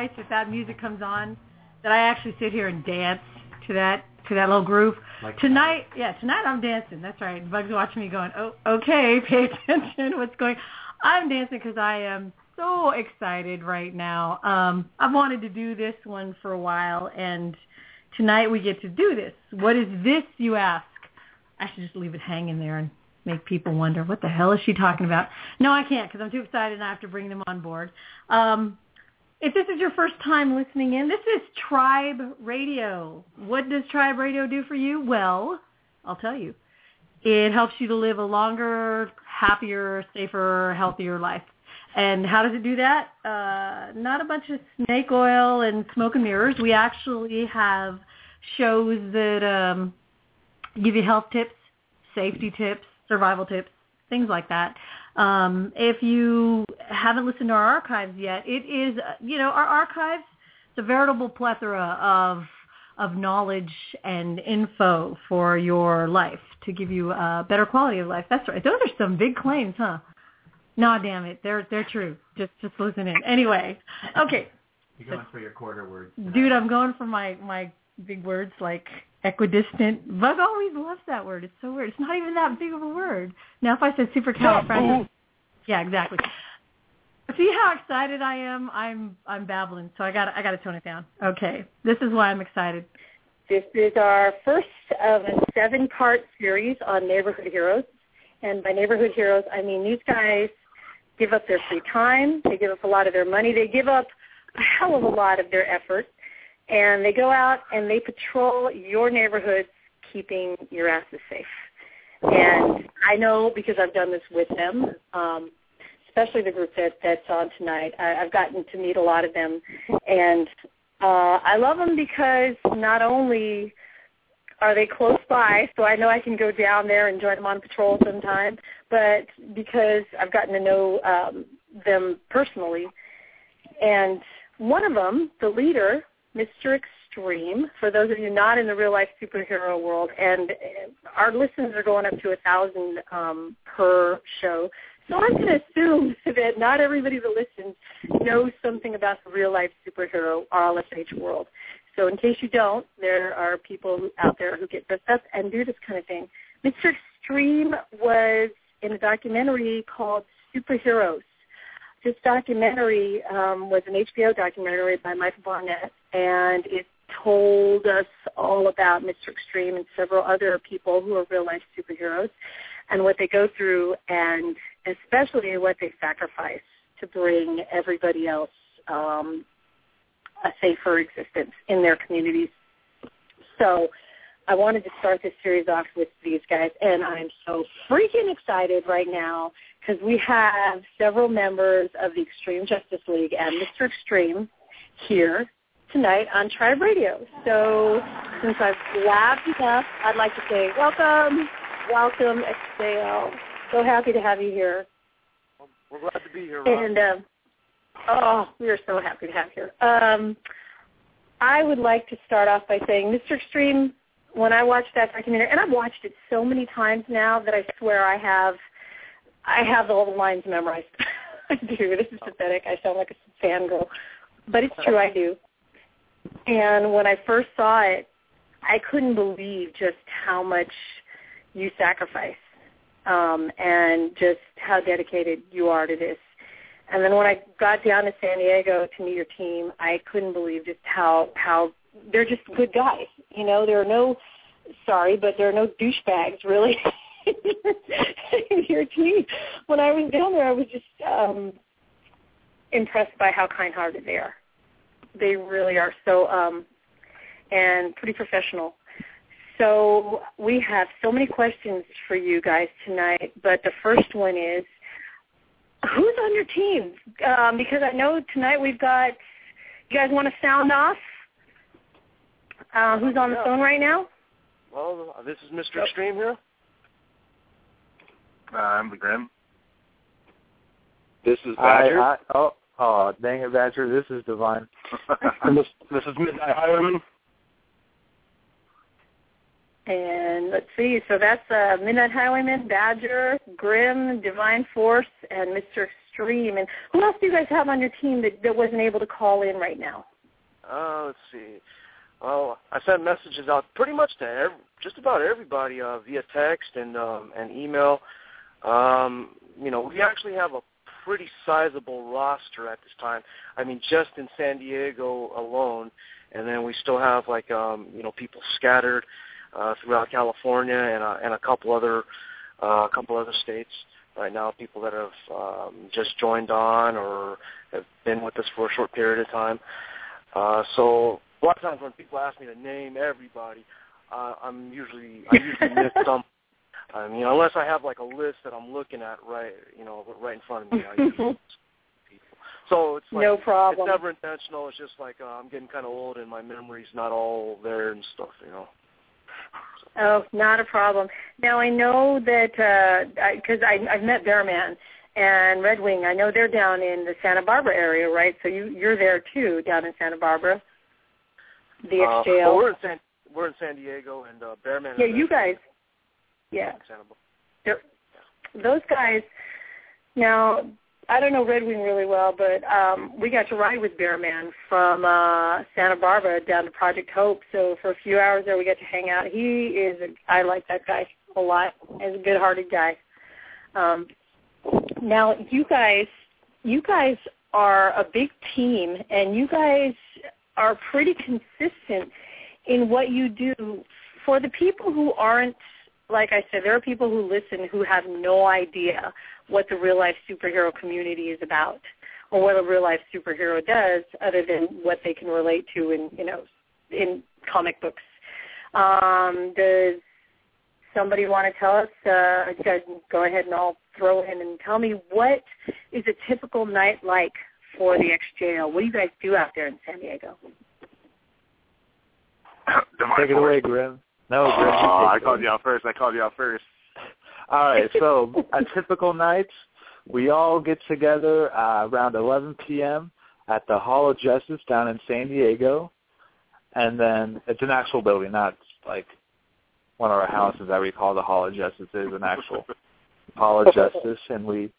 nights that that music comes on that I actually sit here and dance to that to that little groove. Like tonight, yeah, tonight I'm dancing. That's right. Bug's watching me going, oh, okay, pay attention. What's going? I'm dancing because I am so excited right now. Um, I've wanted to do this one for a while, and tonight we get to do this. What is this, you ask? I should just leave it hanging there and make people wonder what the hell is she talking about. No, I can't because I'm too excited and I have to bring them on board. Um, if this is your first time listening in, this is Tribe Radio. What does Tribe Radio do for you? Well, I'll tell you. It helps you to live a longer, happier, safer, healthier life. And how does it do that? Uh, not a bunch of snake oil and smoke and mirrors. We actually have shows that um, give you health tips, safety tips, survival tips, things like that. Um, if you haven't listened to our archives yet, it is, you know, our archives, it's a veritable plethora of of knowledge and info for your life to give you a better quality of life. That's right. Those are some big claims, huh? Nah, damn it. They're they're true. Just just listen in. Anyway, okay. You're going for your quarter words. Dude, I'm going for my my big words like equidistant. Bug always loves that word. It's so weird. It's not even that big of a word. Now, if I said supercalifragilistic, yeah, exactly. See how excited I am? I'm I'm babbling, so I got I got to tone it down. Okay, this is why I'm excited. This is our first of a seven-part series on neighborhood heroes, and by neighborhood heroes, I mean these guys give up their free time, they give up a lot of their money, they give up a hell of a lot of their effort and they go out and they patrol your neighborhoods, keeping your asses safe. And I know because I've done this with them, um, especially the group that that's on tonight. I, I've gotten to meet a lot of them, and uh, I love them because not only are they close by, so I know I can go down there and join them on patrol sometime, but because I've gotten to know um, them personally. And one of them, the leader, Mr. Extreme, for those of you not in the real life superhero world, and our listens are going up to a thousand um, per show. So I'm going to assume that not everybody that listens knows something about the real life superhero RLSH world. So in case you don't, there are people out there who get dressed up and do this kind of thing. Mr. Extreme was in a documentary called Superheroes this documentary um, was an HBO documentary by Michael Barnett, and it told us all about Mr. Extreme and several other people who are real life superheroes and what they go through and especially what they sacrifice to bring everybody else um, a safer existence in their communities. So I wanted to start this series off with these guys, and I'm so freaking excited right now because we have several members of the Extreme Justice League and Mr. Extreme here tonight on Tribe Radio. So since I've laughed enough, I'd like to say welcome, welcome, XJL. So happy to have you here. We're glad to be here. Ron. And um, oh, we are so happy to have you here. Um, I would like to start off by saying, Mr. Extreme, when I watched that documentary, and I've watched it so many times now that I swear I have, I have all the lines memorized. I do. This is pathetic. I sound like a fangirl, but it's true. I do. And when I first saw it, I couldn't believe just how much you sacrifice um, and just how dedicated you are to this. And then when I got down to San Diego to meet your team, I couldn't believe just how how they're just good guys. You know, there are no sorry, but there are no douchebags really in your team. When I was down there, I was just um, impressed by how kind-hearted they are. They really are so um, and pretty professional. So we have so many questions for you guys tonight, but the first one is, who's on your team? Um, because I know tonight we've got, you guys want to sound off? Uh, who's on the Yeah. phone right now? Well, this is Mr. Extreme here. Uh, I'm the Grim. This is I, Badger. I, oh, oh, dang it, Badger. This is Divine. This, this is Midnight Highwayman. And let's see, so that's uh, Midnight Highwayman, Badger, Grim, Divine Force, and Mr. Extreme. And who else do you guys have on your team that, that wasn't able to call in right now? Uh, let's see. Well, I sent messages out pretty much to every, just about everybody uh, via text and um, and email. Um, you know, we actually have a pretty sizable roster at this time. I mean, just in San Diego alone, and then we still have like um, you know people scattered uh, throughout California and uh, and a couple other uh, a couple other states right now. People that have um, just joined on or have been with us for a short period of time. Uh, so a lot of times when people ask me to name everybody, uh, I'm usually I usually miss some. I mean, unless I have like a list that I'm looking at right, you know, right in front of me. I people. So it's like no problem. it's never intentional. It's just like uh, I'm getting kind of old and my memory's not all there and stuff, you know. Oh, not a problem. Now I know that because uh, I, I I've met Bearman and Red Wing. I know they're down in the Santa Barbara area, right? So you you're there too, down in Santa Barbara. The Uh, XJL. well, we're in San we're in San Diego and uh, Bearman. yeah, you guys. Yeah, those guys. Now I don't know Red Wing really well, but um, we got to ride with Bearman from uh, Santa Barbara down to Project Hope. So for a few hours there, we got to hang out. He is. A, I like that guy a lot. He's a good-hearted guy. Um, now you guys, you guys are a big team, and you guys are pretty consistent in what you do. For the people who aren't, like I said, there are people who listen who have no idea what the real life superhero community is about, or what a real life superhero does, other than what they can relate to in you know in comic books. Um, does somebody want to tell us? Uh, you guys can go ahead and I'll throw in and tell me what is a typical night like for the XJL? What do you guys do out there in San Diego? Take it away, Grim. No, Oh, I called you out first. I called you out first. All right, so a typical night, we all get together uh, around 11 p.m. at the Hall of Justice down in San Diego, and then it's an actual building, not like one of our houses that we call the Hall of Justice. It is an actual Hall of Justice, and we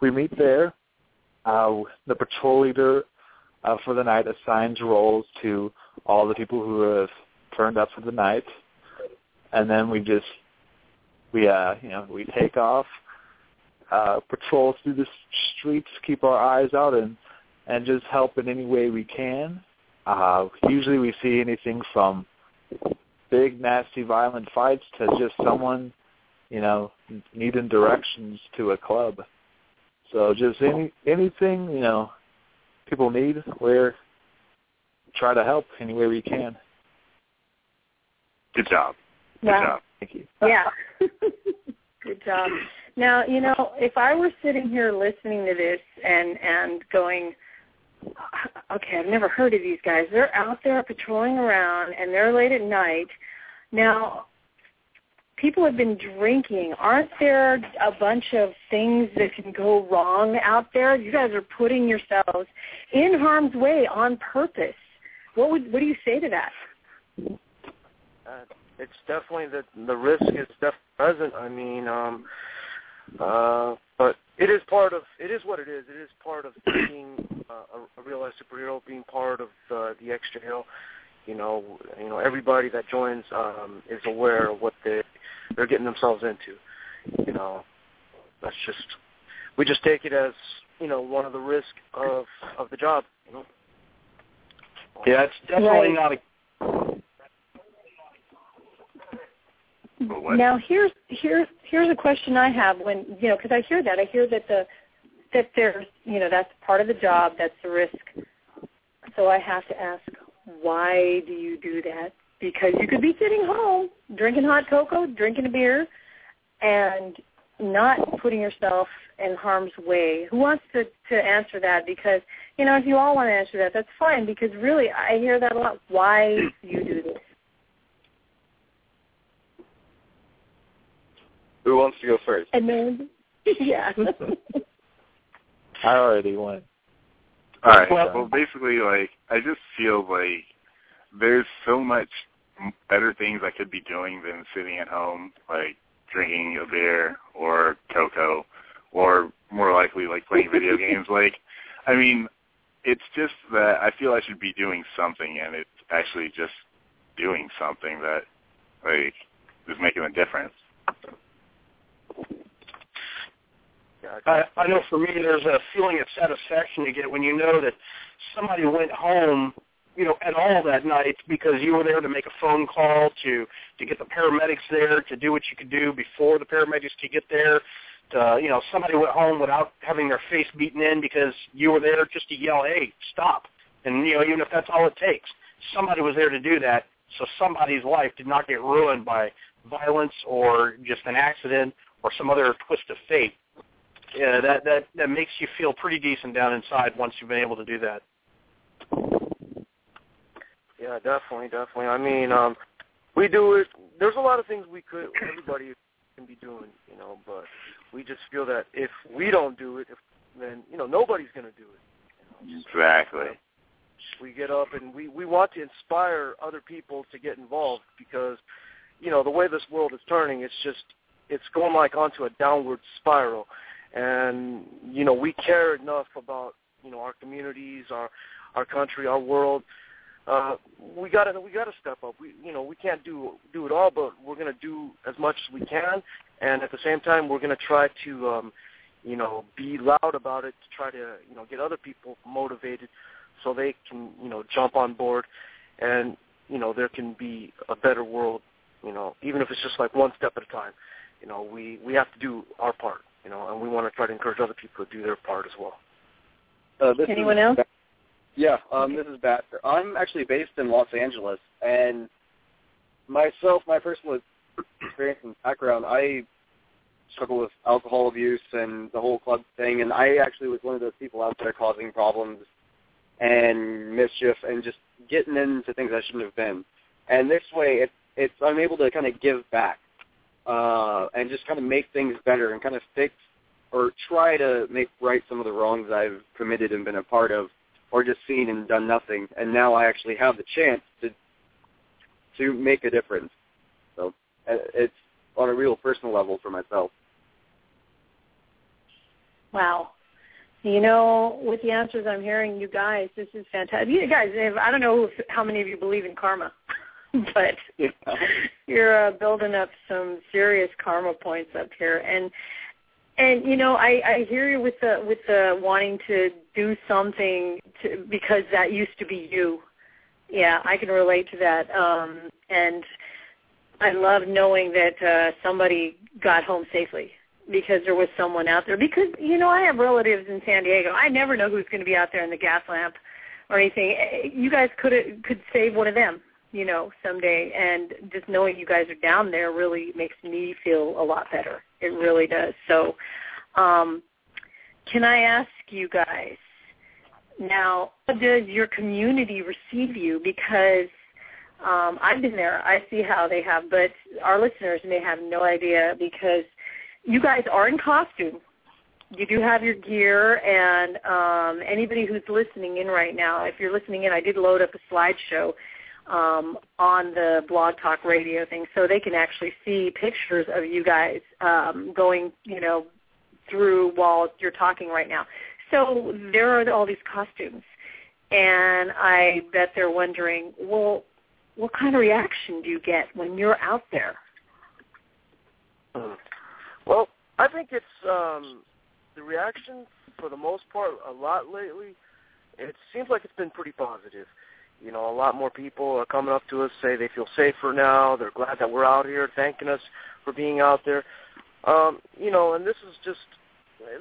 we meet there. Uh, the patrol leader uh, for the night assigns roles to all the people who have turned up for the night, and then we just we uh you know we take off uh patrol through the streets keep our eyes out and and just help in any way we can. Uh usually we see anything from big nasty violent fights to just someone you know needing directions to a club. So just any anything you know people need we're try to help any way we can. Good job. Good Wow. job. thank you Yeah. Good job. Now, you know, if I were sitting here listening to this and and going, okay, I've never heard of these guys. They're out there patrolling around and they're late at night. Now, people have been drinking. Aren't there a bunch of things that can go wrong out there? You guys are putting yourselves in harm's way on purpose. What would what do you say to that? Uh, it's definitely the the risk is definitely present. I mean, um, uh, but it is part of it is what it is. It is part of being uh, a, a real life superhero, being part of the the XJL. You know, you know, everybody that joins um, is aware of what they they're getting themselves into. You know, that's just we just take it as you know one of the risks of of the job. You know. yeah it's definitely Right. not a But what? Now here's here's here's a question I have when you know because I hear that I hear that the that there's you know that's part of the job that's the risk. So I have to ask why do you do that? Because you could be sitting home drinking hot cocoa, drinking a beer, and not putting yourself in harm's way. Who wants to to answer that? Because you know if you all want to answer that, that's fine. Because really I hear that a lot. Why do you do this? Who wants to go first? And then yeah. I already went. All right. Well- Well, basically, like I just feel like there's so much better things I could be doing than sitting at home, like drinking a beer or cocoa, or more likely like playing video games. Like, I mean, it's just that I feel I should be doing something, and it's actually just doing something that like is making a difference. I, I know for me, there's a feeling of satisfaction you get when you know that somebody went home, you know, at all that night because you were there to make a phone call to to get the paramedics there to do what you could do before the paramedics could get there. To, you know, somebody went home without having their face beaten in because you were there just to yell, "Hey, stop!" And you know, even if that's all it takes, somebody was there to do that. So somebody's life did not get ruined by violence or just an accident or some other twist of fate yeah, that that that makes you feel pretty decent down inside once you've been able to do that. Yeah, definitely, definitely. I mean, um, we do it. There's a lot of things we could, everybody can be doing, you know, but we just feel that if we don't do it, if, then you know nobody's going to do it. You know, exactly. we get up and we we want to inspire other people to get involved because, you know, the way this world is turning, it's just it's going like onto a downward spiral and you know we care enough about you know our communities, our our country, our world. Uh, we got to we got to step up. We you know we can't do do it all, but we're to do as much as we can, and at the same time we're to try to um, you know be loud about it to try to you know get other people motivated so they can you know jump on board, and you know there can be a better world. You know even if it's just like one step at a time. You know we we have to do our part you know, and we want to try to encourage other people to do their part as well. Uh, this Anyone is, else? Yeah, um, this is Baxter. I'm actually based in Los Angeles, and myself, my personal experience and background, I struggle with alcohol abuse and the whole club thing, and I actually was one of those people out there causing problems and mischief and just getting into things I shouldn't have been. And this way, it, it's I'm able to kind of give back uh, and just kind of make things better and kind of fix or try to make right some of the wrongs I've committed and been a part of, or just seen and done nothing. And now I actually have the chance to to make a difference. So uh, it's on a real personal level for myself. Wow. You know, with the answers I'm hearing, you guys, this is fantastic. You guys, I don't know if, how many of you believe in karma. but yeah. you're uh, building up some serious karma points up here, and and you know I I hear you with the with the wanting to do something to because that used to be you. Yeah, I can relate to that. Um, and I love knowing that uh, somebody got home safely because there was someone out there. Because you know I have relatives in San Diego. I never know who's going to be out there in the Gaslamp or anything. You guys could could save one of them you know, someday. And just knowing you guys are down there really makes me feel a lot better. It really does. So, um, can I ask you guys now, how does your community receive you? Because um, I've been there. I see how they have, but our listeners may have no idea because you guys are in costume. You do have your gear, and um, anybody who's listening in right now, if you're listening in, I did load up a slideshow um, on the BlogTalkRadio thing so they can actually see pictures of you guys um, going, you know, through while you're talking right now. So there are all these costumes. And I bet they're wondering, well, what kind of reaction do you get when you're out there? Well, I think it's um, the reaction for the most part a lot lately. It seems like it's been pretty positive. You know, a lot more people are coming up to us, say they feel safer now. They're glad that we're out here, thanking us for being out there. Um, you know, and this is just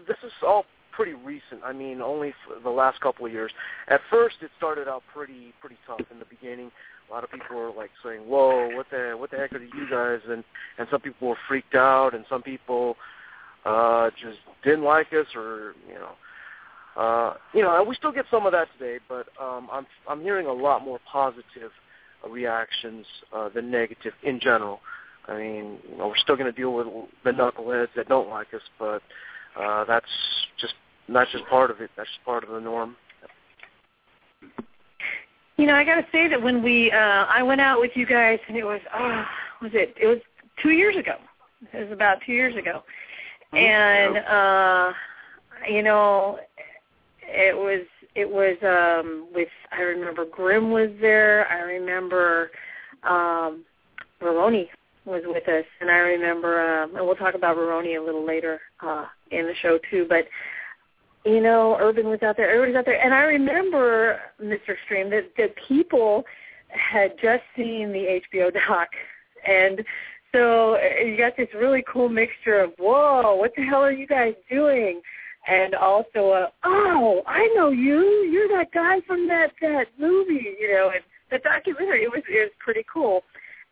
this is all pretty recent. I mean, only for the last couple of years. At first, it started out pretty pretty tough in the beginning. A lot of people were like saying, "Whoa, what the what the heck are you guys?" And and some people were freaked out, and some people uh just didn't like us, or you know, uh, you know, we still get some of that today, but um, I'm I'm hearing a lot more positive reactions uh, than negative in general. I mean, you know, we're still going to deal with the knuckleheads that don't like us, but uh, that's just not just part of it. That's just part of the norm. You know, I got to say that when we uh I went out with you guys and it was oh, was it it was 2 years ago. It was about 2 years ago. And uh you know, it was it was um with I remember Grim was there. I remember um Roroni was with us and I remember um and we'll talk about Roroni a little later uh in the show too, but you know, Urban was out there, everybody's out there. And I remember, Mr. Extreme, that, the people had just seen the HBO doc. And so you got this really cool mixture of, whoa, what the hell are you guys doing? And also, uh, oh, I know you. You're that guy from that that movie, you know, and the documentary. It was it was pretty cool.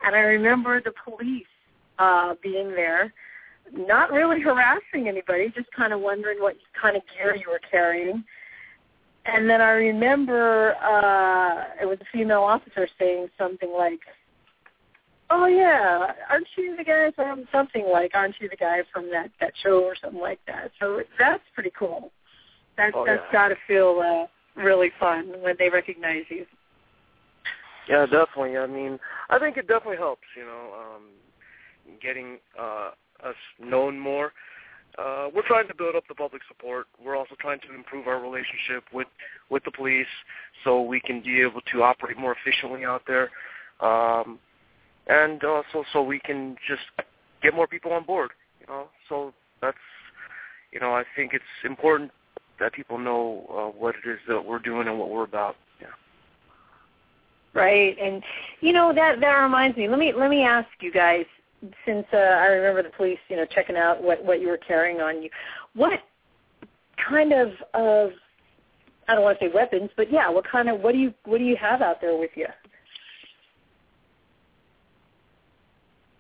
And I remember the police uh being there not really harassing anybody, just kind of wondering what kind of gear you were carrying. And then I remember uh it was a female officer saying something like, "Oh yeah, aren't you the guy from something like aren't you the guy from that that show or something like that?" So that's pretty cool. That's Oh, that's yeah. got to feel uh, really fun when they recognize you. Yeah, definitely. I mean, I think it definitely helps. You know, um, getting uh, us known more. Uh, we're trying to build up the public support. We're also trying to improve our relationship with with the police, so we can be able to operate more efficiently out there, um, and also so we can just get more people on board. You know, so that's you know I think it's important that people know uh, what it is that we're doing and what we're about. Yeah. Right, and you know that that reminds me. Let me let me ask you guys, since uh, I remember the police, you know, checking out what what you were carrying on you. What kind of of I don't want to say weapons, but yeah, what kind of what do you what do you have out there with you?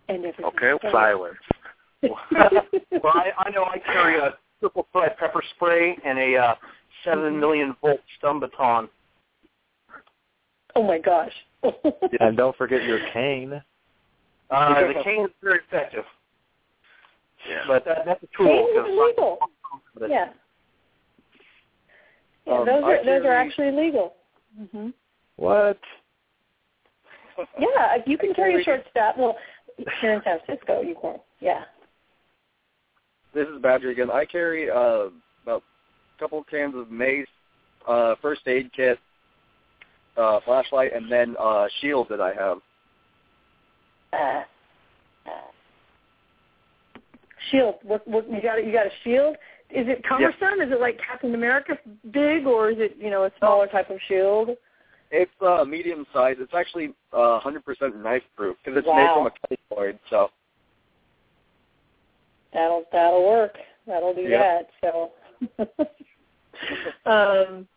And everything. Okay. Silence. well, I, I know I carry a triple threat pepper spray and a uh, seven million volt stun baton. Oh my gosh. And don't forget your cane. Uh, the cane is very effective, Yeah. but that, that's a tool. Cane is 'cause illegal. but- Yeah. Yeah, Um, those I are those are actually legal. hmm What? Yeah, you can I carry a short staff. Well, here in San Francisco, you can. Yeah. This is Badger again. I carry uh, about a couple cans of mace, uh, first aid kit, uh, flashlight, and then uh, shield that I have. Uh, uh, shield. What, what you got? You got a shield? Is it cumbersome? Is it like Captain America big, or is it you know a smaller type of shield? It's uh, medium size. It's actually uh, 100% knife proof because it's made from a cutting So That'll that'll work. That'll do Yep. that. So, um,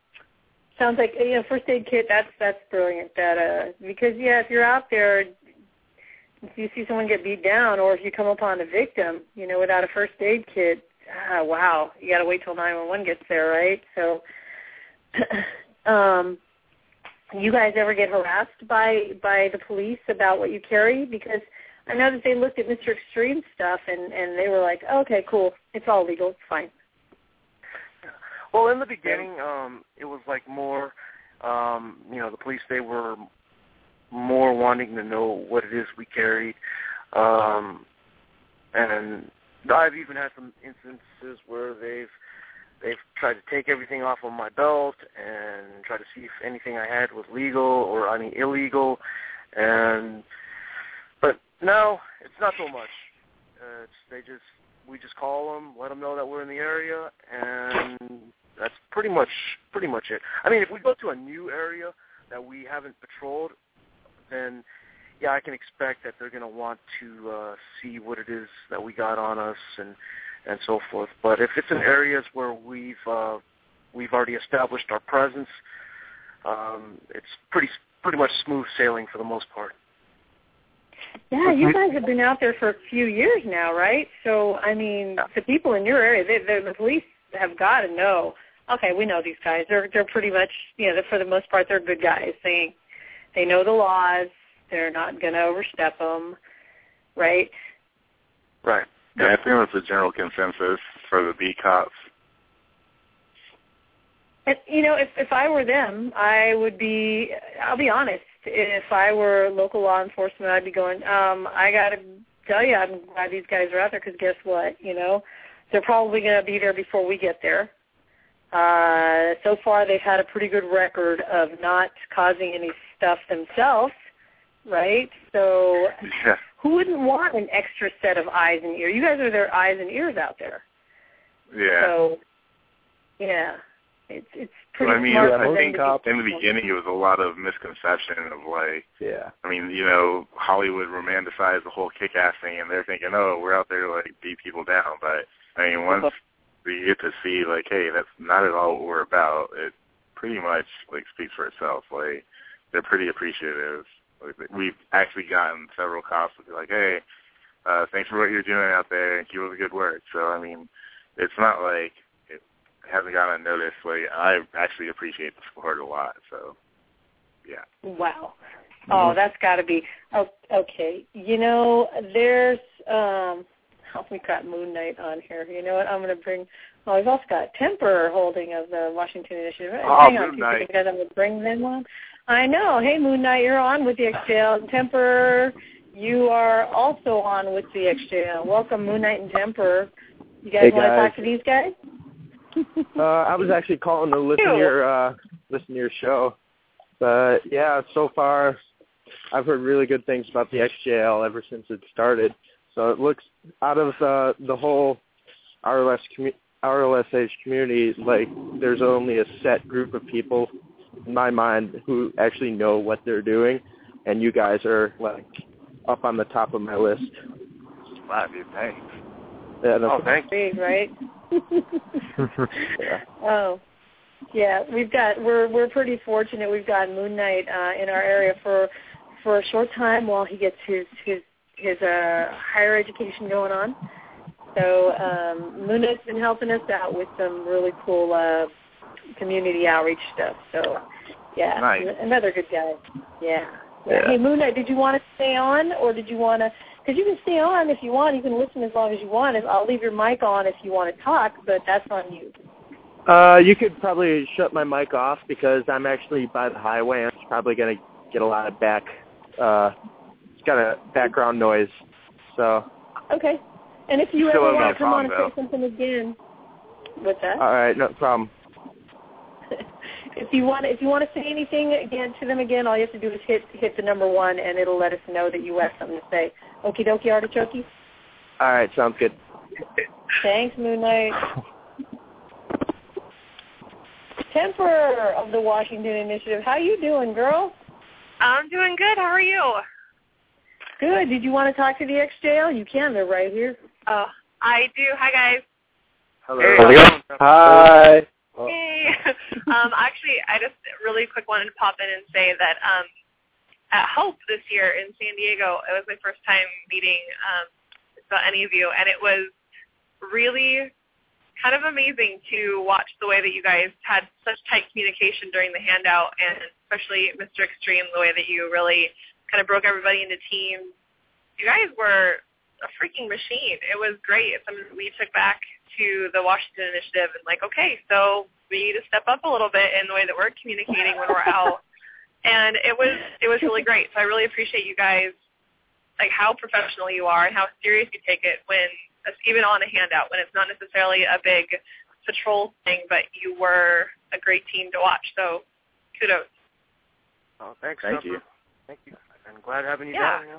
sounds like you know first aid kit. That's that's brilliant. That uh because yeah, if you're out there, if you see someone get beat down, or if you come upon a victim, you know, without a first aid kit, ah, wow, you got to wait till 911 gets there, right? So, um, you guys ever get harassed by by the police about what you carry? Because I know that they looked at Mr. Extreme stuff and and they were like, okay, cool, it's all legal, it's fine. Well, in the beginning, um, it was like more, um, you know, the police they were more wanting to know what it is we carried, um, and I've even had some instances where they've they've tried to take everything off of my belt and try to see if anything I had was legal or any illegal, and but now it's not so much. Uh, it's they just we just call them, let them know that we're in the area, and that's pretty much pretty much it. I mean, if we go to a new area that we haven't patrolled, then yeah, I can expect that they're going to want to uh, see what it is that we got on us and and so forth. But if it's in areas where we've uh, we've already established our presence, um, it's pretty pretty much smooth sailing for the most part. Yeah, you guys have been out there for a few years now, right? So I mean, the people in your area, they, they, the police have got to know. Okay, we know these guys. They're they're pretty much you know for the most part they're good guys. They they know the laws. They're not going to overstep them, right? Right. Yeah, I think that's the general consensus for the beat cops. And you know, if if I were them, I would be. I'll be honest. If I were local law enforcement, I'd be going. Um, I got to tell you, I'm glad these guys are out there because guess what? You know, they're probably going to be there before we get there. Uh, so far, they've had a pretty good record of not causing any stuff themselves, right? So, Yeah. Who wouldn't want an extra set of eyes and ears? You guys are their eyes and ears out there. Yeah. So, yeah, it's it's pretty Well, I mean, smart yeah, for them moving cops- in the beginning, it was a lot of misconception of like, Yeah. I mean, you know, Hollywood romanticized the whole kick-ass thing, and they're thinking, oh, we're out there to like beat people down. But I mean, uh-huh. once we get to see like, hey, that's not at all what we're about. It pretty much like speaks for itself. Like, they're pretty appreciative. We've actually gotten several cops to be like, hey, uh, thanks for what you're doing out there, and keep up the good work. So I mean, it's not like it hasn't gotten unnoticed. Like, I actually appreciate the support a lot. So, yeah. Wow. Oh, that's got to be oh, okay. You know, there's um oh, we got Moon Knight on here. You know what? I'm going to bring. Oh, we've also got Temper holding of the Washington Initiative. Oh, Hang on, Moon Knight. guys. I'm going to bring them on. I know. Hey, Moon Knight, you're on with the XJL. Temper, you are also on with the XJL. Welcome, Moon Knight and Temper. You guys Hey, want to talk to these guys? Uh, I was actually calling to listen to your uh, listen to your show, but yeah, so far I've heard really good things about the XJL ever since it started. So it looks out of uh, the whole RLS commu- RLSH community, like there's only a set group of people in my mind who actually know what they're doing, and you guys are like up on the top of my list. Wow, dude, thanks. Yeah, no- Oh, thank Big, right? yeah. Oh, yeah. We've got we're we're pretty fortunate. We've got Moon Knight uh, in our area for for a short time while he gets his his his uh, higher education going on. So um, Moon Knight's been helping us out with some really cool uh, community outreach stuff. So yeah, Nice. another good guy. Yeah. Yeah. Hey Moon Knight, did you want to stay on or did you want to? Because you can stay on if you want. You can listen as long as you want. I'll leave your mic on if you want to talk, but that's on you. Uh, you could probably shut my mic off because I'm actually by the highway. and It's probably going to get a lot of back, uh, it's got a background noise. So, Okay. And if you Still ever want to come on and say something again, what's that? all right, no problem. If you want, if you want to say anything again to them again, all you have to do is hit hit the number one, and it'll let us know that you have something to say. Okie dokie, artichoke. All right, sounds good. Thanks, Moon Knight. Temper of the Washington Initiative. How you doing, girl? I'm doing good. How are you? Good. Did you want to talk to the XJL? You can. They're right here. Oh, I do. Hi, guys. Hello. Hey, How's it going? Hi. Oh. Um, actually, I just really quick wanted to pop in and say that um, at Hope this year in San Diego, it was my first time meeting um, about any of you, and it was really kind of amazing to watch the way that you guys had such tight communication during the handout, and especially Mr. Extreme, the way that you really kind of broke everybody into teams. You guys were a freaking machine. It was great. It's something we took back to the Washington Initiative and like, okay, so we need to step up a little bit in the way that we're communicating when we're out. And it was it was really great. So I really appreciate you guys like how professional you are and how serious you take it when even on a handout when it's not necessarily a big patrol thing, but you were a great team to watch. So kudos. Oh, thanks. Thank Pepper. you. Thank you. And glad having you Yeah. down. Yeah.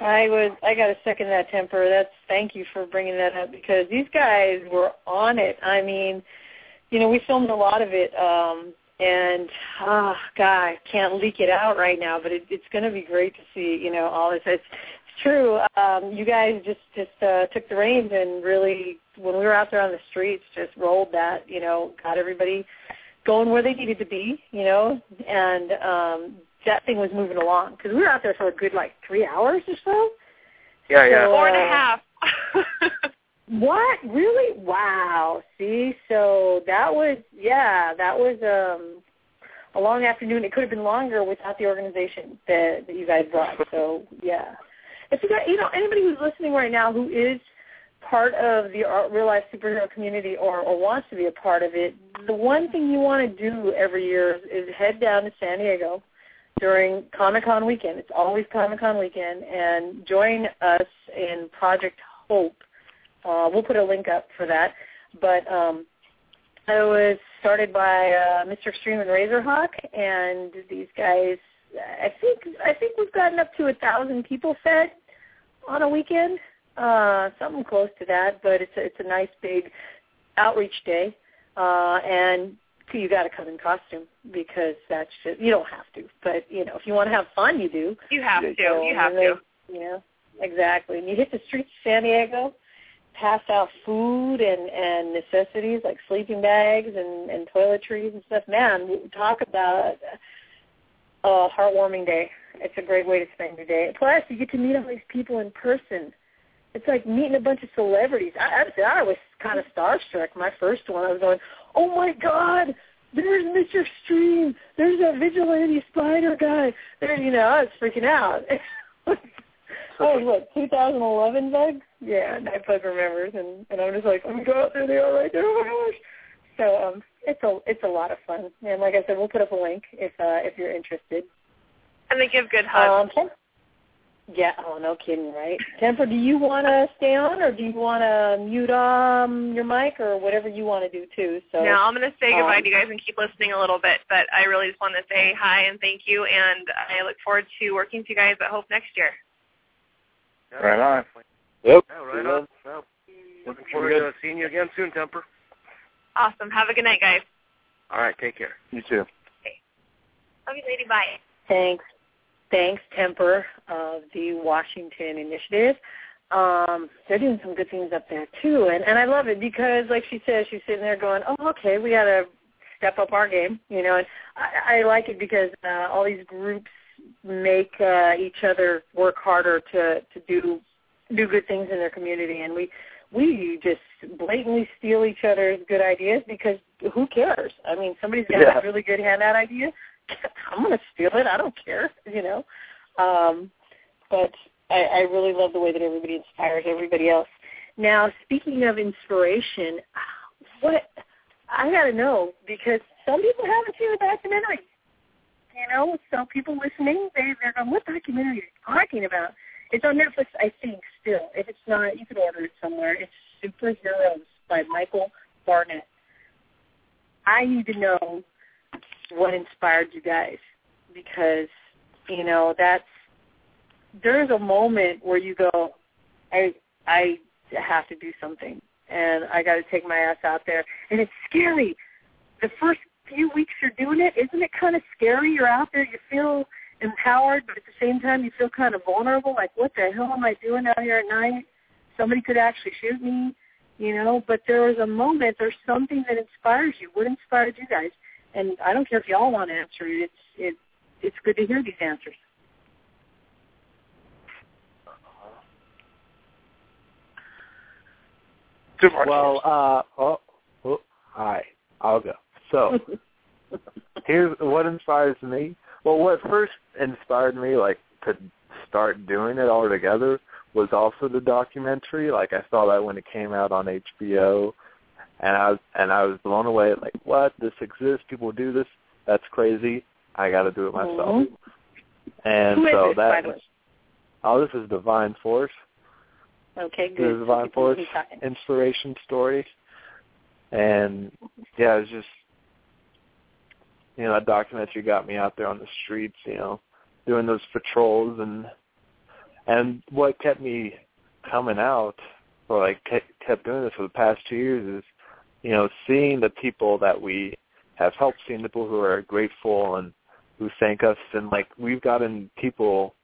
I was. I got to second that temper. That's thank you for bringing that up because these guys were on it. I mean, you know, we filmed a lot of it, um, and ah, God, I can't leak it out right now, but it, it's going to be great to see. You know, all this. It's, it's true. Um, you guys just just uh, took the reins and really, when we were out there on the streets, just rolled that. You know, got everybody going where they needed to be. You know, and um, that thing was moving along because we were out there for a good like three hours or so. Yeah, yeah. So, Four and a uh, half. What? Really? Wow. See, so that was yeah, that was um a long afternoon. It could have been longer without the organization that, that you guys brought. So yeah. If you got you know, anybody who's listening right now who is part of the real life superhero community or, or wants to be a part of it, the one thing you want to do every year is head down to San Diego during Comic Con weekend. It's always Comic Con weekend, and join us in Project Hope. Uh, we'll put a link up for that. But um, it was started by uh, Mr. Extreme and Razorhawk, and these guys. I think I think we've gotten up to a thousand people fed on a weekend, uh, something close to that. But it's a, it's a nice big outreach day, uh, and you got to come in costume because that's just you don't have to, but you know if you want to have fun, you do. You have to. So, you have they, to. Yeah, exactly. And you hit the streets of San Diego, pass out food and and necessities like sleeping bags and and toiletries and stuff. Man, talk about a heartwarming day. It's a great way to spend your day. Plus, you get to meet all these people in person. It's like meeting a bunch of celebrities. I, I, I was kind of starstruck. My first one, I was going, "Oh my God, there's Mr. Extreme, There's that vigilante spider guy. There, you know, I was freaking out. oh, what, 2011 bug? Yeah, Night Bug remembers, and and I'm just like, oh my god, there they are right there. Oh my gosh. So um, it's a it's a lot of fun, and like I said, we'll put up a link if uh, if you're interested. And they give good hugs. Um, yeah, oh no kidding, right? Temper, do you want to stay on, or do you want to mute um your mic, or whatever you want to do too? So no, I'm going to say goodbye um, to you guys and keep listening a little bit. But I really just want to say hi and thank you, and I look forward to working with you guys at Hope next year. Yeah, Right on. Yep. Yeah, right on. Well, looking forward to seeing you again soon, Temper. Awesome. Have a good night, guys. All right, take care. You too. Okay. Love you, lady. Bye. Thanks. Thanks, Temper of the Washington Initiative. Um, they're doing some good things up there too, and and I love it because, like she says, she's sitting there going, "Oh, okay, we got to step up our game," you know. And I, I like it because uh, all these groups make uh, each other work harder to to do do good things in their community, and we we just blatantly steal each other's good ideas because who cares? I mean, somebody's got Yeah. a really good handout idea. I'm going to steal it. I don't care, you know. Um, but I, I really love the way that everybody inspires everybody else. Now, speaking of inspiration, what I got to know because some people haven't seen the documentary. You know, so people listening, they they're going, "What documentary are you talking about?" It's on Netflix, I think. Still, if it's not, you can order it somewhere. It's Superheroes by Michael Barnett. I need to know what inspired you guys? Because you know that's there's a moment where you go i i have to do something and i got to take my ass out there. And it's scary. The first few weeks you're doing it isn't it kind of scary? You're out there you feel empowered but at the same time you feel kind of vulnerable. Like what the hell am i doing out here at night? Somebody could actually shoot me you know? But there was a moment there's something that inspires you. What inspired you guys and I don't care if y'all want to answer it. It's it it's good to hear these answers. Well, uh, oh, oh, all right, I'll go. So here's what inspires me. Well, what first inspired me, like to start doing it all together, was also the documentary. Like I saw that when it came out on HBO, and I was and I was blown away. Like, what? This exists? People do this? That's crazy. I got to do it myself. Mm-hmm. And Who is so this, by that the was. Oh, this is Divine Force. Okay, This good. is Divine People Force inspiration story. And yeah, it was just you know, that documentary got me out there on the streets, you know, doing those patrols and and what kept me coming out or like kept doing this for the past two years is, you know, seeing the people that we have helped, seeing the people who are grateful and who thank us and like we've gotten people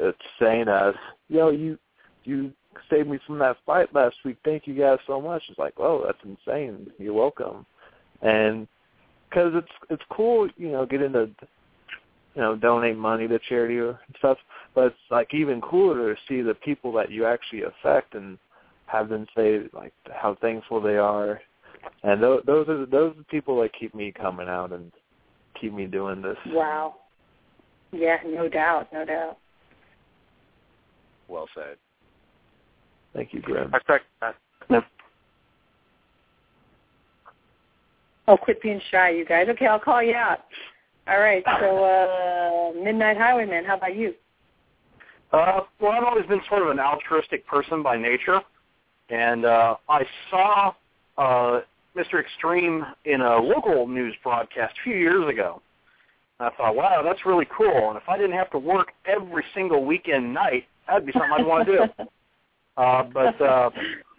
uh, saying us, Yo, you you saved me from that fight last week. Thank you guys so much. It's like, oh, that's insane. You're welcome. And because it's it's cool, you know, getting to you know donate money to charity or stuff, but it's like even cooler to see the people that you actually affect and have them say like how thankful they are, and those those are those are the people that keep me coming out and keep me doing this. Wow. Yeah, no doubt, no doubt. Well said. Thank you, Grim. I second that. Oh, quit being shy, you guys. Okay, I'll call you out. All right, so uh, Midnight Highwayman, how about you? Uh, well, I've always been sort of an altruistic person by nature, and uh, I saw uh, Mr. Extreme in a local news broadcast a few years ago. And I thought, wow, that's really cool. And if I didn't have to work every single weekend night, that'd be something I'd want to do. Uh, but uh,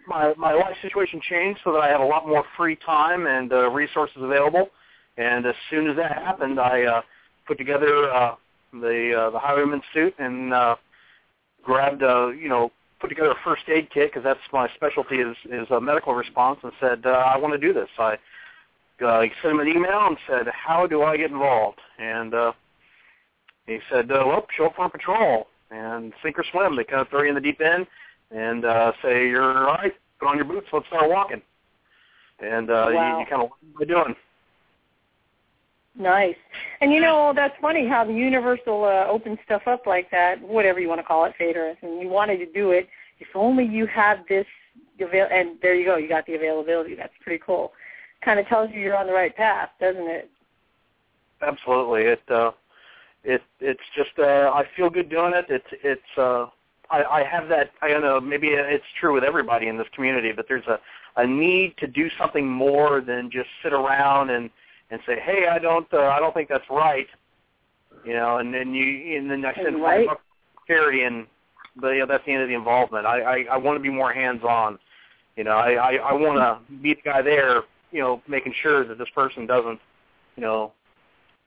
my my life situation changed so that I had a lot more free time and uh, resources available. And as soon as that happened, I uh, put together uh, the uh, the highwayman suit and uh, grabbed uh, you know put together a first aid kit because that's my specialty is is a medical response and said uh, I want to do this. I uh, sent him an email and said how do I get involved and uh, he said uh, well show up on patrol and sink or swim. They kind of throw you in the deep end and uh, say you're all right. Put on your boots. Let's start walking. And uh, Wow. you, you kind of what you're doing. Nice. And you know, that's funny how the Universal uh, opens stuff up like that, whatever you want to call it, Fader. And you wanted to do it. If only you had this, avail- and there you go, you got the availability. That's pretty cool. Kind of tells you you're on the right path, doesn't it? Absolutely. It uh it it's just uh I feel good doing it. It's it's uh I, I have that I don't know, maybe it's true with everybody in this community, but there's a a need to do something more than just sit around and and say, "Hey, I don't uh, I don't think that's right." You know, and then you and then I send Right. five bucks to Carrie and but you know, that's the end of the involvement. I I, I want to be more hands on. You know, I I, I want to be the guy there, you know, making sure that this person doesn't, you know,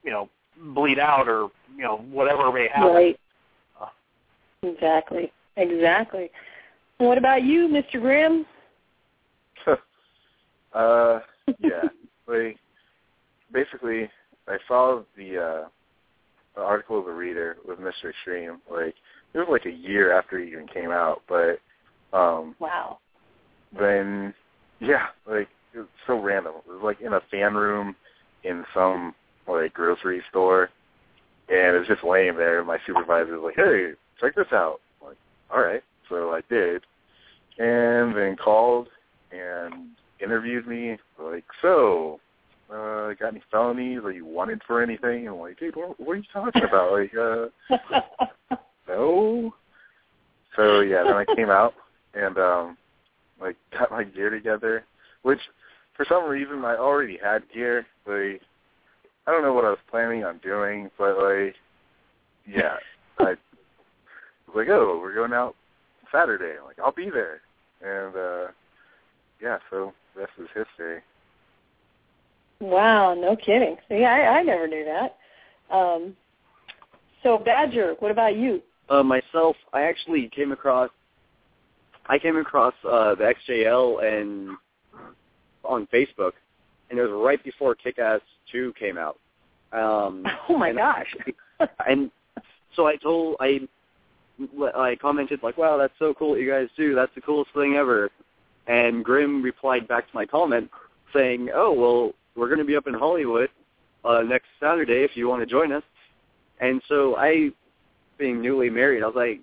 you know, bleed out or you know whatever may happen. Right. Exactly. Exactly. What about you, Mr. Grim? uh, yeah. like, basically, I saw the uh, the article of the reader with Mr. Extreme. Like, it was like a year after it even came out, but um, Wow. then yeah, like it was so random. It was like in a fan room in some like grocery store, and it was just laying there. and My supervisor was like, "Hey, check this out." I'm like, all right, so I did, and then called and interviewed me. Like, so, uh, got any felonies? Are you wanted for anything? I'm like, dude, what, what are you talking about? Like, uh, no. So yeah, then I came out and um like got my gear together, which for some reason I already had gear. Like I don't know what I was planning on doing, but like yeah, I was like, oh, we're going out Saturday. I'm like, I'll be there, and uh yeah, so rest is history. Wow, no kidding. See, I, I never knew that. Um, so, Badger, what about you? Uh, myself, I actually came across, I came across uh, the XJL and on Facebook, and it was right before Kick-Ass 2 came out. Um, Oh my and gosh. and so I told I I commented like, "Wow, that's so cool what you guys do. That's the coolest thing ever." And Grim replied back to my comment saying, "Oh, well, we're going to be up in Hollywood uh next Saturday if you want to join us." And so I being newly married, I was like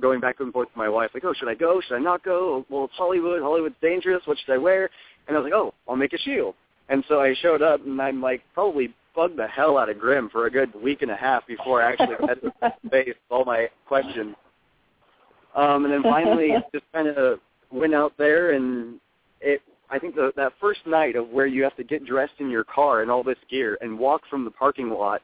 going back and forth with my wife like, "Oh, should I go? Should I not go? Well, it's Hollywood. Hollywood's dangerous. What should I wear?" And I was like, "Oh, I'll make a shield." And so I showed up, and I'm like probably bugged the hell out of Grim for a good week and a half before I actually had to face all my questions. Um, and then finally, just kind of went out there, and it. I think the, that first night of where you have to get dressed in your car and all this gear and walk from the parking lot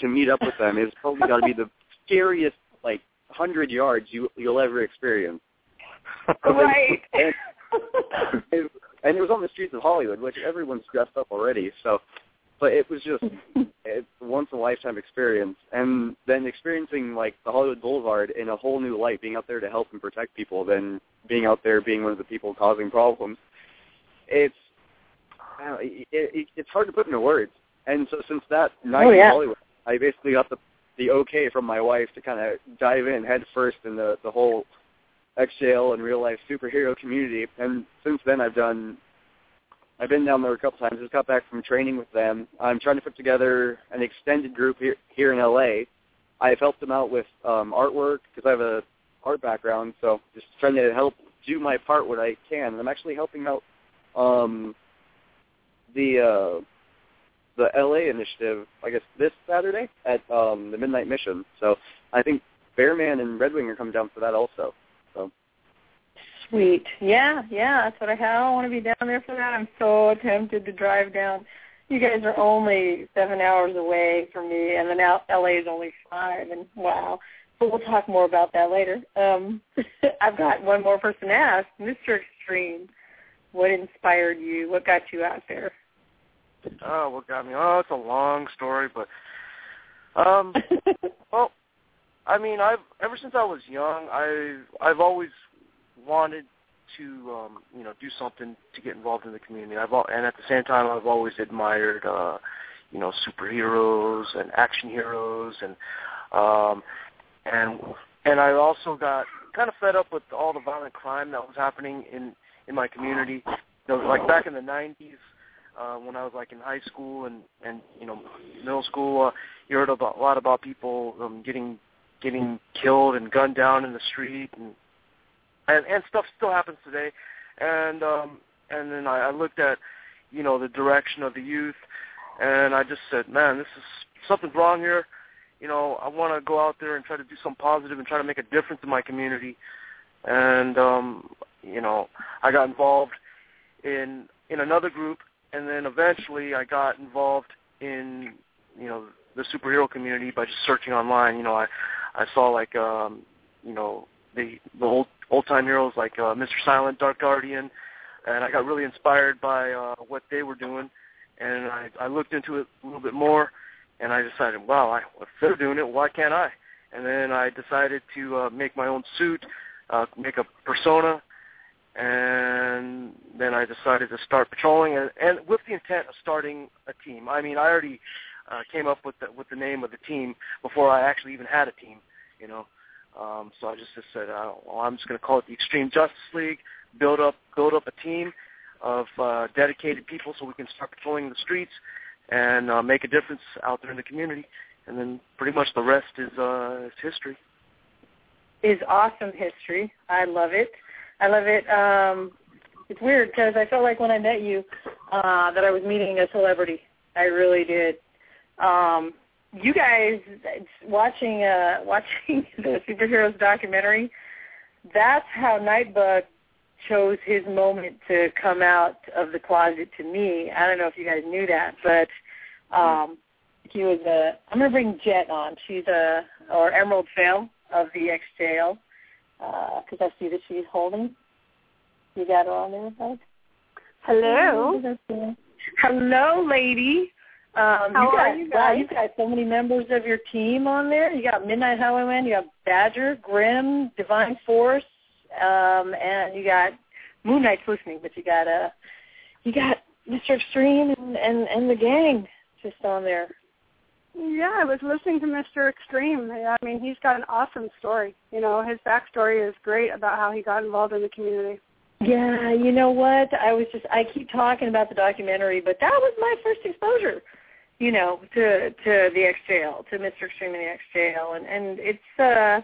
to meet up with them is probably got to be the scariest like hundred yards you you'll ever experience. Right. and, it, and it was on the streets of Hollywood, which everyone's dressed up already. So, but it was just it's a once in a lifetime experience, and then experiencing like the Hollywood Boulevard in a whole new light, being out there to help and protect people, then being out there being one of the people causing problems. It's I don't know, it, it, it's hard to put into words. And so since that night Oh, yeah. in Hollywood, I basically got the the okay from my wife to kind of dive in head first in the the whole XJL and real life superhero community. And since then, I've done. I've been down there a couple times. Just got back from training with them. I'm trying to put together an extended group here here in LA. I've helped them out with um, artwork because I have a art background, so just trying to help do my part what I can. And I'm actually helping out um, the uh, the LA initiative, I guess this Saturday at um, the Midnight Mission. So I think Bearman and Red Wing are coming down for that also. So Sweet. Yeah, yeah, that's what I have. I want to be down there for that. I'm so tempted to drive down. You guys are only seven hours away from me, and then LA is only five. And wow, but we'll talk more about that later. Um, I've got one more person to ask, Mr. Extreme. What inspired you? What got you out there? Oh, what got me? Oh, it's a long story, but um, well, I mean, I've ever since I was young, I've I've always wanted to um, you know do something to get involved in the community. I've and at the same time, I've always admired uh, you know superheroes and action heroes and um, and and I also got kind of fed up with all the violent crime that was happening in in my community. You know, like back in the '90s, uh, when I was like in high school and and you know middle school, uh, you heard about, a lot about people um, getting getting killed and gunned down in the street, and and, and stuff still happens today. And um, and then I, I looked at you know the direction of the youth, and I just said, man, this is something's wrong here. You know, I want to go out there and try to do something positive and try to make a difference in my community. And um, you know, I got involved in in another group, and then eventually I got involved in you know the superhero community by just searching online. You know, I I saw like um, you know the the old old time heroes like uh, Mr. Silent, Dark Guardian, and I got really inspired by uh, what they were doing, and I I looked into it a little bit more, and I decided, wow, I, if they're doing it, why can't I? And then I decided to uh, make my own suit, uh, make a persona, and then I decided to start patrolling, and, and with the intent of starting a team. I mean, I already uh, came up with the, with the name of the team before I actually even had a team, you know. Um, so I just, just said, uh, well, I'm just going to call it the Extreme Justice League. Build up, build up a team of uh, dedicated people so we can start patrolling the streets and uh, make a difference out there in the community. And then pretty much the rest is uh, is history. Is awesome history. I love it. I love it. Um, it's weird because I felt like when I met you uh, that I was meeting a celebrity. I really did. Um, you guys watching uh, watching the superheroes documentary. That's how Nightbug chose his moment to come out of the closet to me. I don't know if you guys knew that, but um, he was a. I'm gonna bring Jet on. She's a or Emerald Fail of the XJL because uh, I see that she's holding. You got her on there, bud? Hello. Hello, lady. Um, How you got, are you guys? Wow, you've got so many members of your team on there. You got Midnight Highwayman, you got Badger, Grim, Divine Force, um, and you got Moon Knight's listening, but you got uh, you got Mr. Extreme and, and and the gang just on there. Yeah, I was listening to Mr. Extreme. I mean, he's got an awesome story. You know, his backstory is great about how he got involved in the community. Yeah, you know what? I was just I keep talking about the documentary, but that was my first exposure, you know, to to the X XJL, to Mr. Extreme and the X XJL, and and it's uh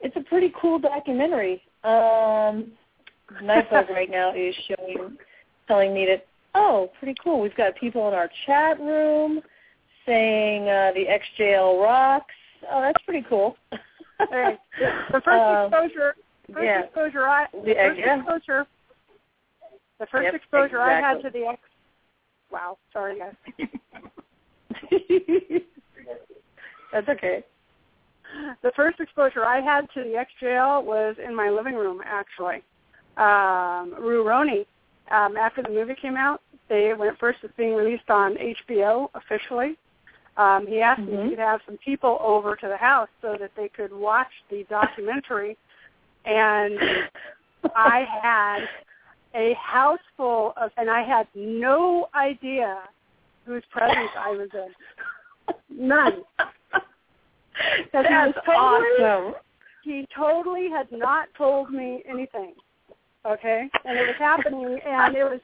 it's a pretty cool documentary. Um Nightbug right now is showing telling me that oh, pretty cool. We've got people in our chat room saying uh the XJL rocks. Oh, that's pretty cool. Hey, the first Um, exposure, first yeah. exposure I, the The- first yeah. exposure, the first Yep, exposure I had to the X. Wow, sorry guys. That's okay. The first exposure I had to the XJL was in my living room, actually. Um, Rue Roney, um, after the movie came out, they when it first was being released on HBO officially. Um, he asked me if he could have some people over to the house so that they could watch the documentary, and I had a house full of, and I had no idea whose presence I was in. None. Because he was That's totally, awesome. he totally had not told me anything. Okay? And it was happening and it was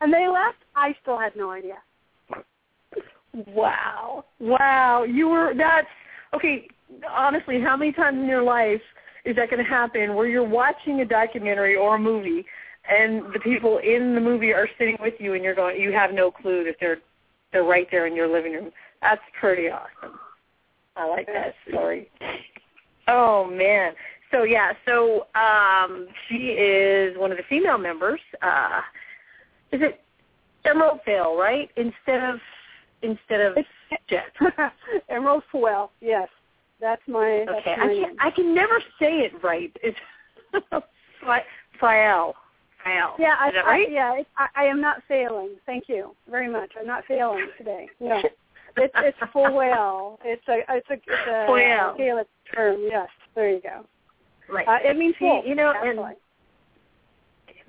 and they left, I still had no idea. Wow. Wow. You were that's okay, honestly, how many times in your life is that going to happen where you're watching a documentary or a movie and the people in the movie are sitting with you and you're going you have no clue that they're they're right there in your living room. That's pretty awesome. I like that story. Oh man. So yeah, so um she is one of the female members. Uh is it Emerald Vale, right? Instead of instead of Jet. Emerald Fwell, yes. That's my that's Okay. my I can I can never say it right. It's Fael. Fael. Yeah, I, that I yeah, it, I, I am not failing. Thank you very much. I'm not failing today. No, it's it's well. It's a it's a it's a. Gaelic term. Yes, there you go. Right. Uh, it means full. you know, and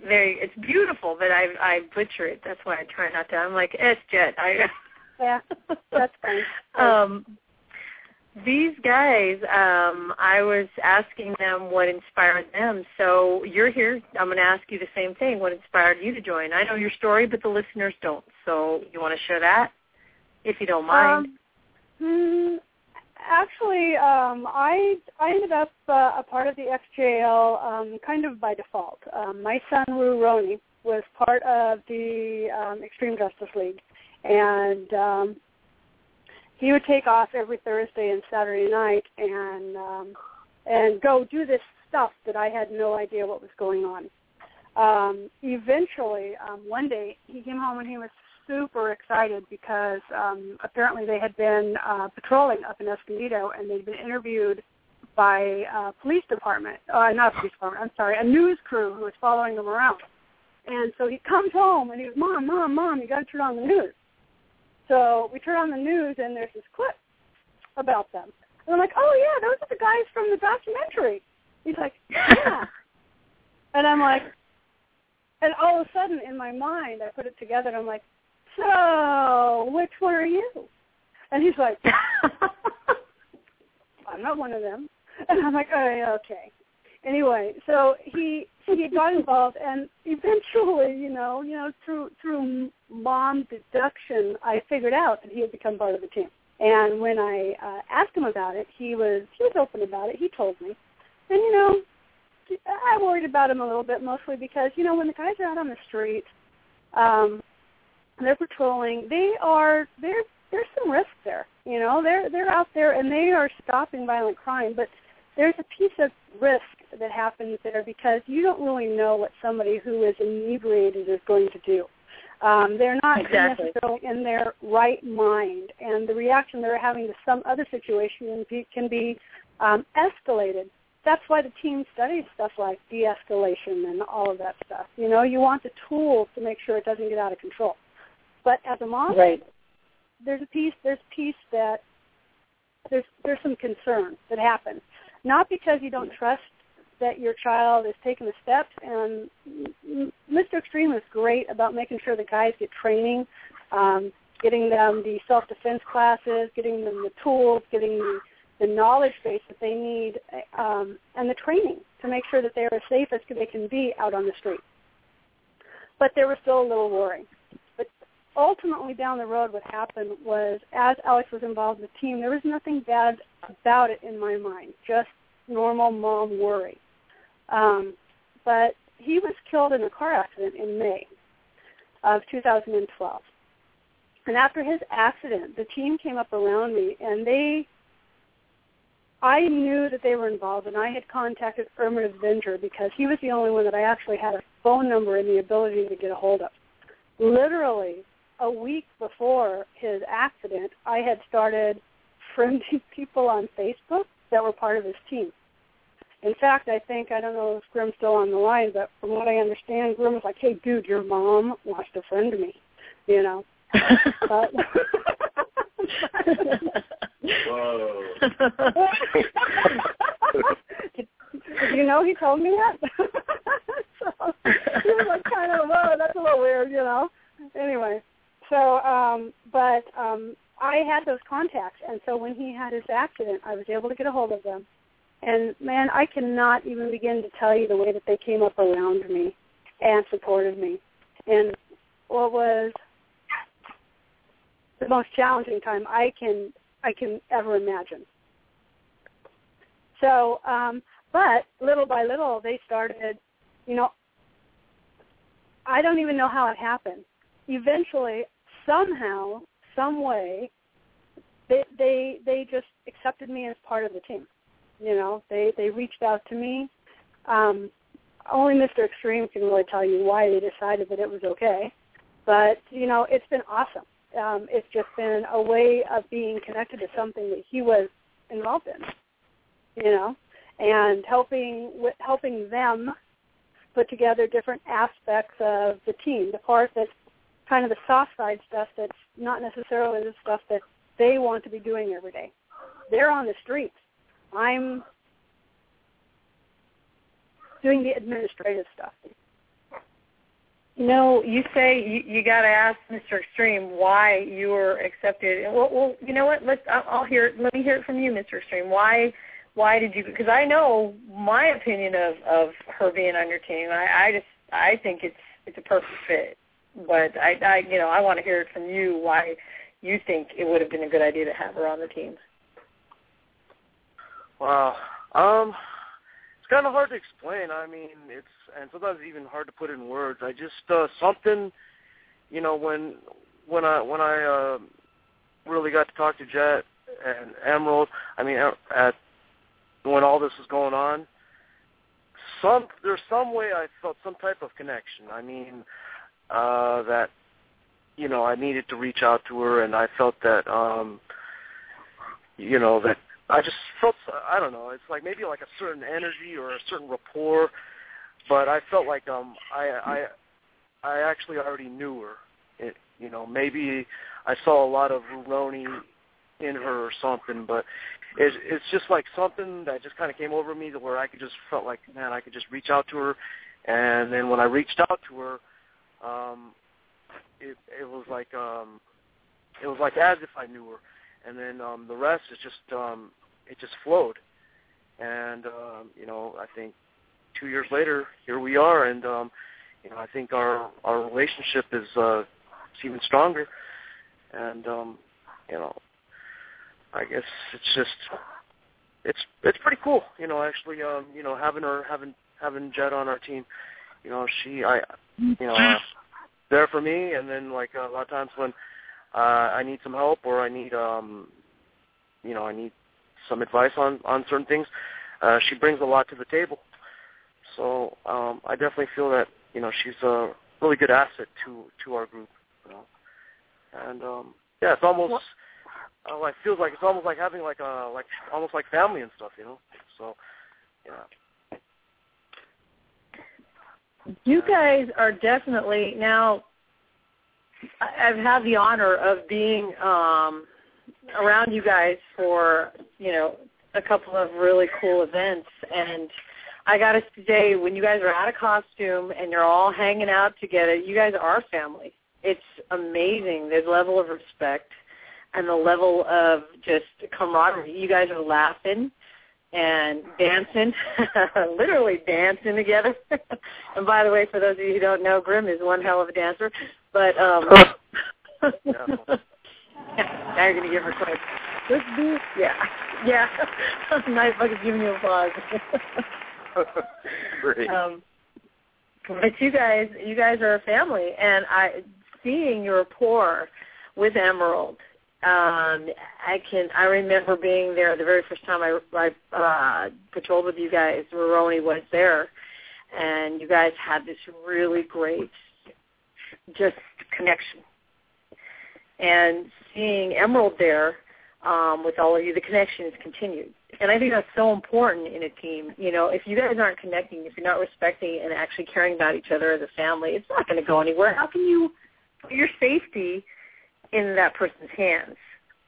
very it's beautiful, but I I butcher it. That's why I try not to. I'm like it's Jet. I yeah, that's fine. um these guys, um, I was asking them what inspired them. So you're here. I'm going to ask you the same thing. What inspired you to join? I know your story, but the listeners don't. So you want to share that, if you don't mind? Um, hmm, actually, um, I I ended up uh, a part of the XJL um, kind of by default. Um, my son Rue Roney was part of the um, Extreme Justice League, and um, he would take off every Thursday and Saturday night and um, and go do this stuff that I had no idea what was going on. Um, eventually, um, one day he came home and he was super excited because um, apparently they had been uh, patrolling up in Escondido and they'd been interviewed by a police department, uh, not a police department, I'm sorry, a news crew who was following them around. And so he comes home and he goes, Mom, Mom, Mom, you got to turn on the news. So we turn on the news and there's this clip about them. And I'm like, oh yeah, those are the guys from the documentary. He's like, yeah. and I'm like, and all of a sudden in my mind I put it together and I'm like, so which one are you? And he's like, I'm not one of them. And I'm like, oh, okay. Anyway, so he he got involved, and eventually, you know, you know, through through mom deduction, I figured out that he had become part of the team. And when I uh, asked him about it, he was he was open about it. He told me, and you know, I worried about him a little bit, mostly because you know when the guys are out on the street, um, they're patrolling. They are there. There's some risk there. You know, they're they're out there and they are stopping violent crime, but there's a piece of risk that happens there because you don't really know what somebody who is inebriated is going to do. Um, they're not Exactly. necessarily in their right mind, and the reaction they're having to some other situation can be um, escalated. That's why the team studies stuff like de-escalation and all of that stuff. You know, you want the tools to make sure it doesn't get out of control. But as a mom, Right. there's a piece there's piece that there's there's some concern that happens. Not because you don't trust that your child is taking the steps and Mr. Extreme is great about making sure the guys get training, um, getting them the self defense classes, getting them the tools, getting the, the knowledge base that they need um, and the training to make sure that they are as safe as they can be out on the street. But there was still a little worry But ultimately down the road what happened was as Alex was involved in the team, there was nothing bad about it in my mind, just normal mom worry. Um, but he was killed in a car accident in May of 2012. And after his accident, the team came up around me and they I knew that they were involved and I had contacted Irma Avenger because he was the only one that I actually had a phone number and the ability to get a hold of. Literally a week before his accident, I had started friending people on Facebook that were part of his team. In fact, I think, I don't know if Grim's still on the line, but from what I understand, Grim was like, hey, dude, your mom wants to friend me, you know. But, Whoa. you know he told me that? so he was like kind of, whoa, that's a little weird, you know. Anyway, so, um, but um, I had those contacts, and so when he had his accident, I was able to get a hold of them. And man, I cannot even begin to tell you the way that they came up around me and supported me. And what was the most challenging time I can I can ever imagine. So um, but little by little, they started. You know, I don't even know how it happened. Eventually, somehow, some way, they they they just accepted me as part of the team. You know, they they reached out to me. Um, only Mr. Extreme can really tell you why they decided that it was okay. But you know, it's been awesome. Um, it's just been a way of being connected to something that he was involved in. You know, and helping with helping them put together different aspects of the team. The part that's kind of the soft side stuff that's not necessarily the stuff that they want to be doing every day. They're on the streets. I'm doing the administrative stuff. You know, you say you, you got to ask Mr. Extreme why you were accepted. Well, well, you know what? Let's. I'll, I'll hear. Let me hear it from you, Mr. Extreme. Why? Why did you? Because I know my opinion of of her being on your team. I, I just I think it's it's a perfect fit. But I, I you know I want to hear it from you why you think it would have been a good idea to have her on the team. Wow. Um, it's kind of hard to explain. I mean, it's and sometimes even hard to put in words. I just uh, something, you know, when when I when I uh, really got to talk to Jet and Emerald. I mean, at when all this was going on, some there's some way I felt some type of connection. I mean, uh, that you know I needed to reach out to her, and I felt that um, you know that I just felt I don't know. It's like maybe like a certain energy or a certain rapport, but I felt like um I I I actually already knew her. It, you know, maybe I saw a lot of Roni in her or something, but it's it's just like something that just kind of came over me to where I could just felt like man I could just reach out to her, and then when I reached out to her, um, it it was like um it was like as if I knew her and then um, the rest is just um, it just flowed. And um, you know, I think two years later, here we are, and um, you know, I think our our relationship is uh, it's even stronger. And um, you know, I guess it's just it's it's pretty cool. You know, actually, um, you know, having her having having Jet on our team. You know, she I you know uh, there for me, and then like a lot of times when uh, I need some help or I need um you know I need some advice on on certain things, uh, she brings a lot to the table. So um, I definitely feel that you know she's a really good asset to to our group. You know, and um, yeah, it's almost uh, like feels like it's almost like having like a like almost like family and stuff. You know, so yeah. You guys are definitely now I've had the honor of being um, around you guys for you know a couple of really cool events, and I got to say, when you guys are out of costume and you're all hanging out together, you guys are family. It's amazing the level of respect and the level of just camaraderie. You guys are laughing and dancing, literally dancing together. and by the way, for those of you who don't know, Grim is one hell of a dancer. But um now you're gonna give her credit. This dude, yeah, yeah. nice fucking giving you applause. Great. Um, but you guys, you guys are a family, and I seeing your rapport with Emerald. Um, I can. I remember being there the very first time I, I uh, patrolled with you guys. Roni was there, and you guys had this really great just connection. And seeing Emerald there um, with all of you, the connection has continued. And I think that's so important in a team. You know, if you guys aren't connecting, if you're not respecting and actually caring about each other as a family, it's not going to go anywhere. How can you put your safety in that person's hands?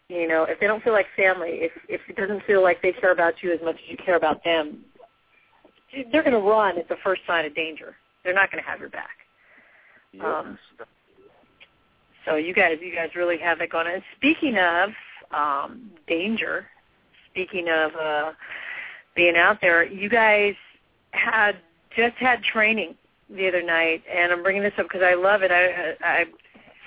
You know, if they don't feel like family, if if it doesn't feel like they care about you as much as you care about them, they're going to run at the first sign of danger. They're not going to have your back. Yes. Um, so you guys, you guys really have it going. And speaking of um, danger, speaking of uh, being out there, you guys had just had training the other night, and I'm bringing this up because I love it. I, I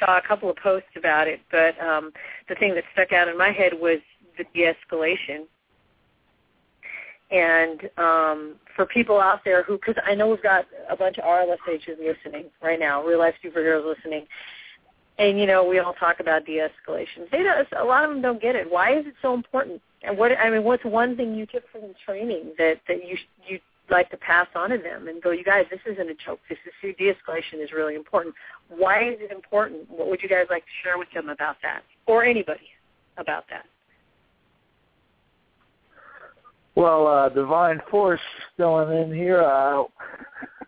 saw a couple of posts about it, but um, the thing that stuck out in my head was the de-escalation. And um, for people out there who, because I know we've got a bunch of RLSHs listening right now, real life superheroes listening, and you know we all talk about de-escalation. They don't, a lot of them don't get it. Why is it so important? And what I mean, what's one thing you took from the training that that you you like to pass on to them and go, you guys, this isn't a joke. This is de-escalation is really important. Why is it important? What would you guys like to share with them about that, or anybody about that? Well, uh, Divine Force going in here. Uh,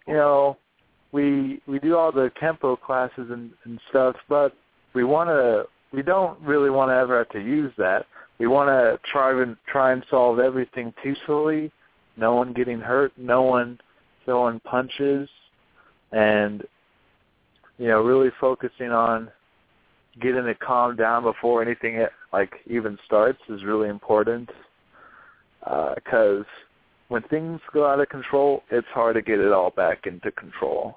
you know, we we do all the Kempo classes and, and stuff, but we want to. We don't really want to ever have to use that. We want to try and try and solve everything peacefully. No one getting hurt. No one throwing punches, and you know, really focusing on getting it calmed down before anything like even starts is really important because uh, when things go out of control, it's hard to get it all back into control.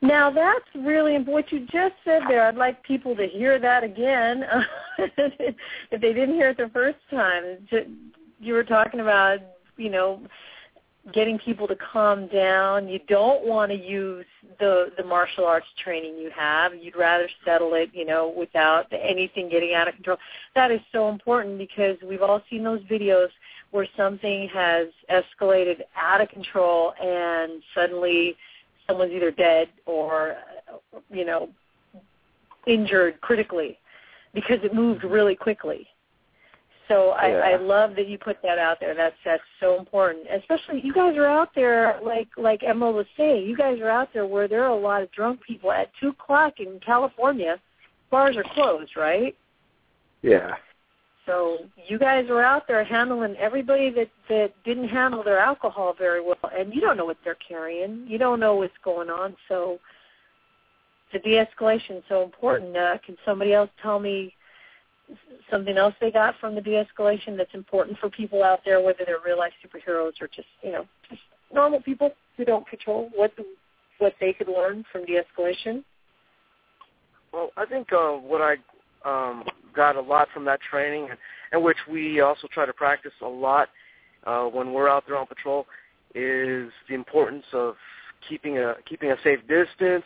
Now that's really what you just said there. I'd like people to hear that again if they didn't hear it the first time. You were talking about, you know, getting people to calm down. You don't want to use the the martial arts training you have. You'd rather settle it, you know, without anything getting out of control. That is so important because we've all seen those videos where something has escalated out of control and suddenly someone's either dead or you know injured critically because it moved really quickly so I, yeah. I love that you put that out there. That's that's so important. Especially you guys are out there like like Emma was saying, you guys are out there where there are a lot of drunk people at two o'clock in California. Bars are closed, right? Yeah. So you guys are out there handling everybody that that didn't handle their alcohol very well, and you don't know what they're carrying. You don't know what's going on. So the de-escalation is so important. Uh, can somebody else tell me something else they got from the de-escalation that's important for people out there, whether they're real life superheroes or just you know just normal people who don't control what the, what they could learn from de-escalation? Well, I think uh, what I um, got a lot from that training, and, which we also try to practice a lot uh, when we're out there on patrol, is the importance of keeping a keeping a safe distance,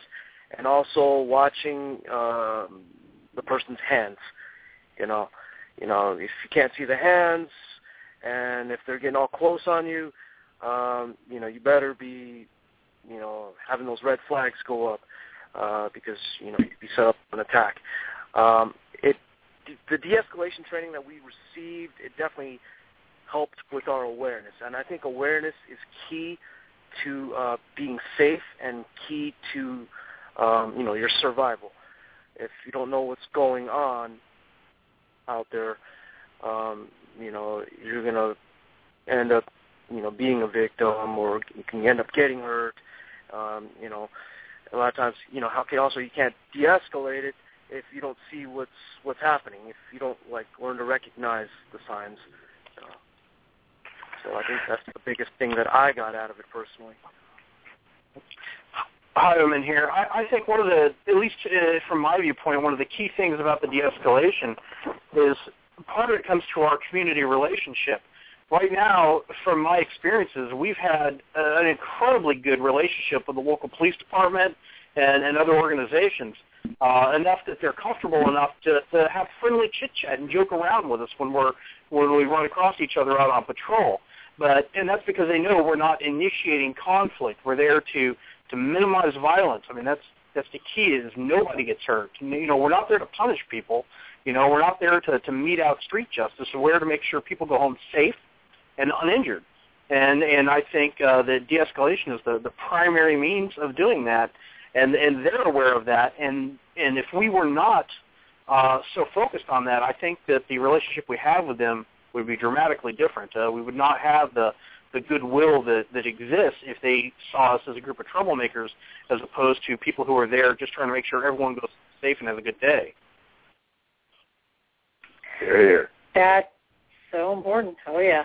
and also watching um, the person's hands. You know, you know, if you can't see the hands, and if they're getting all close on you, um, you know, you better be, you know, having those red flags go up uh, because you know you'd be set up an attack. Um, it the de-escalation training that we received, it definitely helped with our awareness, and I think awareness is key to uh, being safe and key to um, you know your survival. If you don't know what's going on, out there, um, you know, you're gonna end up, you know, being a victim, or you can end up getting hurt. Um, you know, a lot of times, you know, how can also you can't de-escalate it if you don't see what's what's happening, if you don't like learn to recognize the signs. Uh, so I think that's the biggest thing that I got out of it personally. Hi, Omen here. I, I think one of the, at least uh, from my viewpoint, one of the key things about the de-escalation is part of it comes to our community relationship. Right now, from my experiences, we've had uh, an incredibly good relationship with the local police department and, and other organizations, uh, enough that they're comfortable enough to, to have friendly chit chat and joke around with us when we're when we run across each other out on patrol. But and that's because they know we're not initiating conflict. We're there to to minimize violence. I mean, that's that's the key is nobody gets hurt. You know, we're not there to punish people. You know, we're not there to to mete out street justice. We're there to make sure people go home safe and uninjured. And and I think uh, that de-escalation is the the primary means of doing that. And and they're aware of that. And and if we were not uh, so focused on that, I think that the relationship we have with them would be dramatically different. Uh, we would not have the the goodwill that, that exists if they saw us as a group of troublemakers as opposed to people who are there just trying to make sure everyone goes safe and has a good day. Here, here. That's so important. Oh, yeah.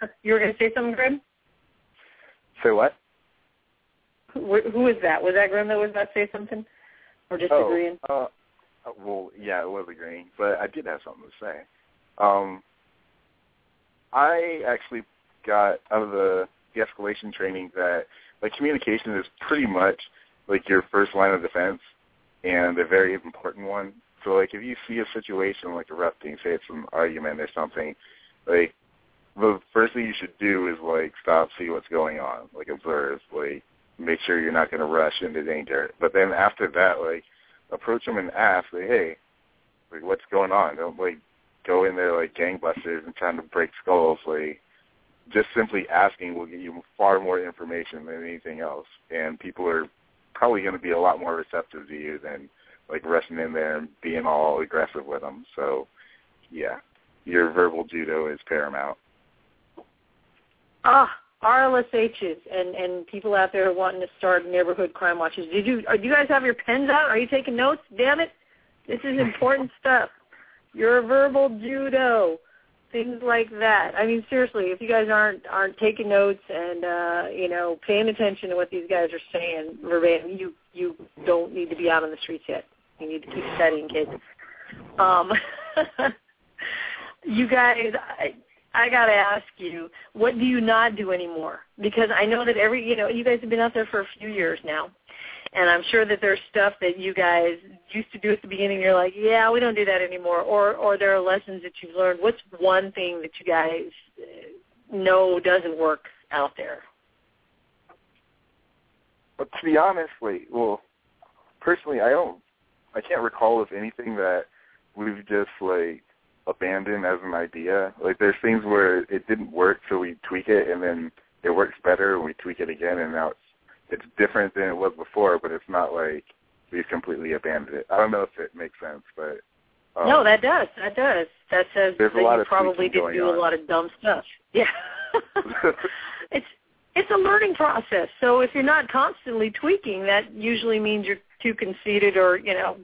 you were going to say something, Grim? Say what? Who, who was that? Was that Grim that was about to say something? Or just oh, agreeing? Uh, well, yeah, it was agreeing, but I did have something to say. Um, I actually got out of the de-escalation training that like communication is pretty much like your first line of defense and a very important one. So like if you see a situation like erupting, say it's an argument or something, like the first thing you should do is like stop, see what's going on, like observe, like make sure you're not going to rush into danger. But then after that, like approach them and ask, like, hey, like what's going on? Don't like go in there like gangbusters and trying to break skulls. Like just simply asking will get you far more information than anything else, and people are probably going to be a lot more receptive to you than like rushing in there and being all aggressive with them. So, yeah, your verbal judo is paramount. Ah, RLSHs and and people out there wanting to start neighborhood crime watches. Did you? Are, do you guys have your pens out? Are you taking notes? Damn it, this is important stuff. Your verbal judo, things like that. I mean, seriously, if you guys aren't aren't taking notes and uh, you know paying attention to what these guys are saying verbatim, you you don't need to be out on the streets yet. You need to keep studying, kids. Um, you guys, I, I gotta ask you, what do you not do anymore? Because I know that every, you know, you guys have been out there for a few years now, and I'm sure that there's stuff that you guys used to do at the beginning. You're like, yeah, we don't do that anymore, or or there are lessons that you've learned. What's one thing that you guys uh, know doesn't work out there? But to be honest, like, well, personally, I don't, I can't recall of anything that we've just like abandoned as an idea. Like, there's things where it didn't work, so we tweak it, and then it works better, and we tweak it again, and now it's it's different than it was before, but it's not like we've completely abandoned it. I don't know if it makes sense, but um, no, that does. That does. That says that you probably did do going a lot of dumb stuff. Yeah. it's it's a learning process. So if you're not constantly tweaking, that usually means you're too conceited or, you know,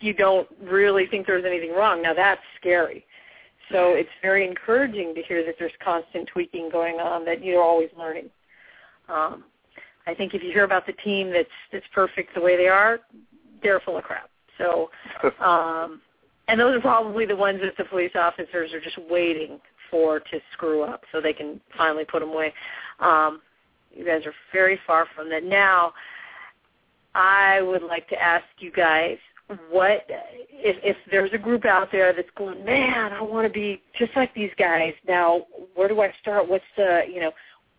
you don't really think there's anything wrong. Now that's scary. So it's very encouraging to hear that there's constant tweaking going on, that you're always learning. Um, I think if you hear about the team that's that's perfect the way they are, they're full of crap. So, um, and those are probably the ones that the police officers are just waiting for to screw up, so they can finally put them away. Um, you guys are very far from that. Now, I would like to ask you guys what if if there's a group out there that's going, man, I want to be just like these guys. Now, where do I start? What's the you know,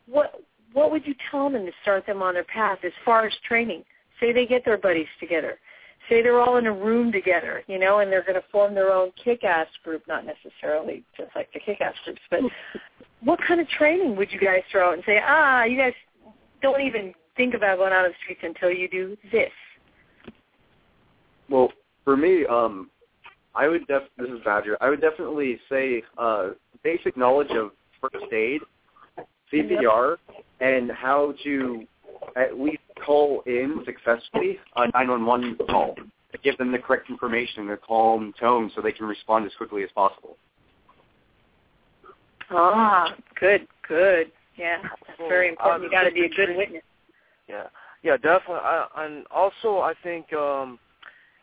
what what would you tell them to start them on their path as far as training? Say they get their buddies together. Say they're all in a room together, you know, and they're going to form their own kick-ass group, not necessarily just like the kick-ass groups, but what kind of training would you guys throw out and say, ah, you guys don't even think about going out on the streets until you do this? Well, for me, um, I would def. This is Badger. I would definitely say uh, basic knowledge of first aid, CPR, and how to at least call in successfully a 911 call to give them the correct information in a calm tone so they can respond as quickly as possible. Ah, good, good. Yeah, that's very important. You got to be a good witness. Yeah, yeah, definitely. I, and also, I think um,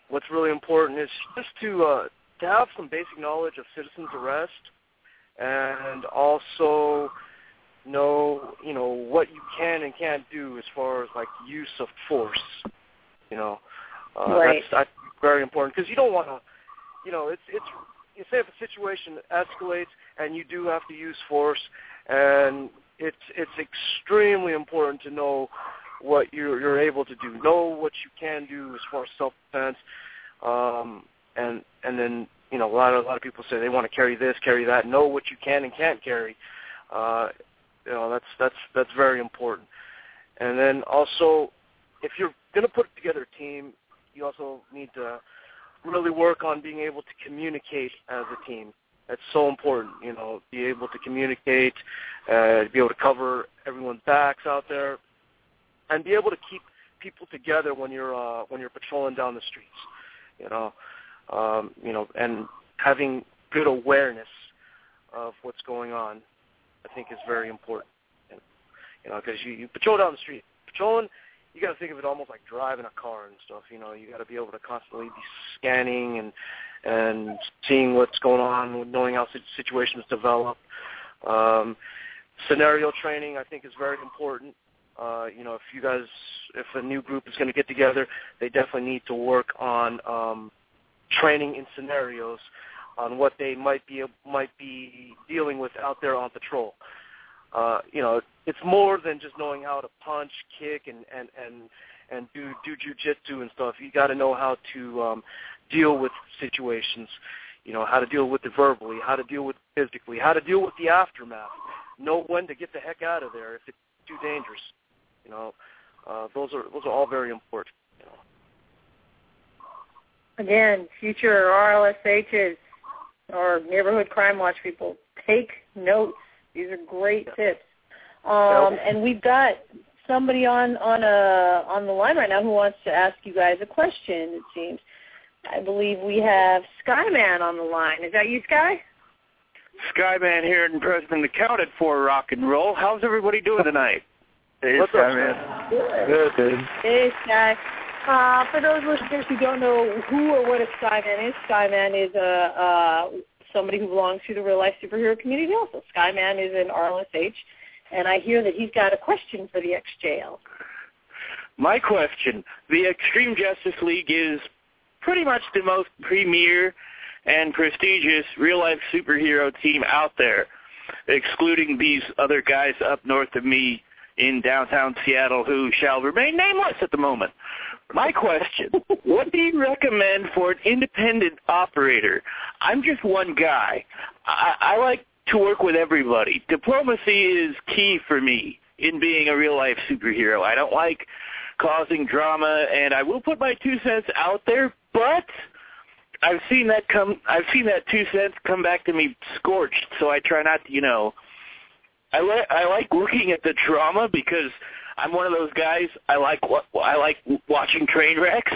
what's really important is just to uh, to have some basic knowledge of citizens arrest, and also know you know what you can and can't do as far as like use of force. You know, uh, Right. that's, that's very important because you don't want to. You know, it's it's you say if a situation escalates and you do have to use force, and it's it's extremely important to know what you're you're able to do, know what you can do as far as self defense, um, and and then you know a lot of a lot of people say they want to carry this, carry that, know what you can and can't carry. Uh, you know that's that's that's very important. And then also, if you're going to put together a team, you also need to really work on being able to communicate as a team. That's so important, you know, be able to communicate, uh, be able to cover everyone's backs out there, and be able to keep people together when you're uh, when you're patrolling down the streets. You know, um, you know, and having good awareness of what's going on, I think is very important. And, you know, because you, you patrol down the street, patrolling, you got to think of it almost like driving a car and stuff. You know, you got to be able to constantly be scanning and and seeing what's going on, knowing how situations develop. Um, scenario training, I think, is very important. Uh, you know, if you guys, if a new group is going to get together, they definitely need to work on um, training in scenarios on what they might be might be dealing with out there on patrol. Uh, you know, it's more than just knowing how to punch, kick, and and and and do do jujitsu and stuff. You got to know how to um, deal with situations. You know, how to deal with it verbally, how to deal with it physically, how to deal with the aftermath. Know when to get the heck out of there if it's too dangerous. You know, uh, those are those are all very important. You know. Again, future RLSHs or neighborhood crime watch people, take notes. These are great tips. Um, Yep. and we've got somebody on on a on the line right now who wants to ask you guys a question. It seems. I believe we have Skyman on the line. Is that you, Sky? Skyman here and President accounted for rock and roll. How's everybody doing tonight? Hey, What's up, Skyman. Good. Good. Hey, Sky. Uh, for those listeners who don't know who or what a Skyman is, Skyman is a uh, somebody who belongs to the real life superhero community. Also, Skyman is an RLSH, and I hear that he's got a question for the XJL. My question: The Extreme Justice League is pretty much the most premier and prestigious real-life superhero team out there, excluding these other guys up north of me in downtown Seattle who shall remain nameless at the moment. My question, what do you recommend for an independent operator? I'm just one guy. I, I like to work with everybody. Diplomacy is key for me in being a real-life superhero. I don't like causing drama, and I will put my two cents out there, but I've seen that come. I've seen that two cents come back to me scorched. So I try not to, you know. I like I like looking at the drama because I'm one of those guys. I like what I like watching train wrecks.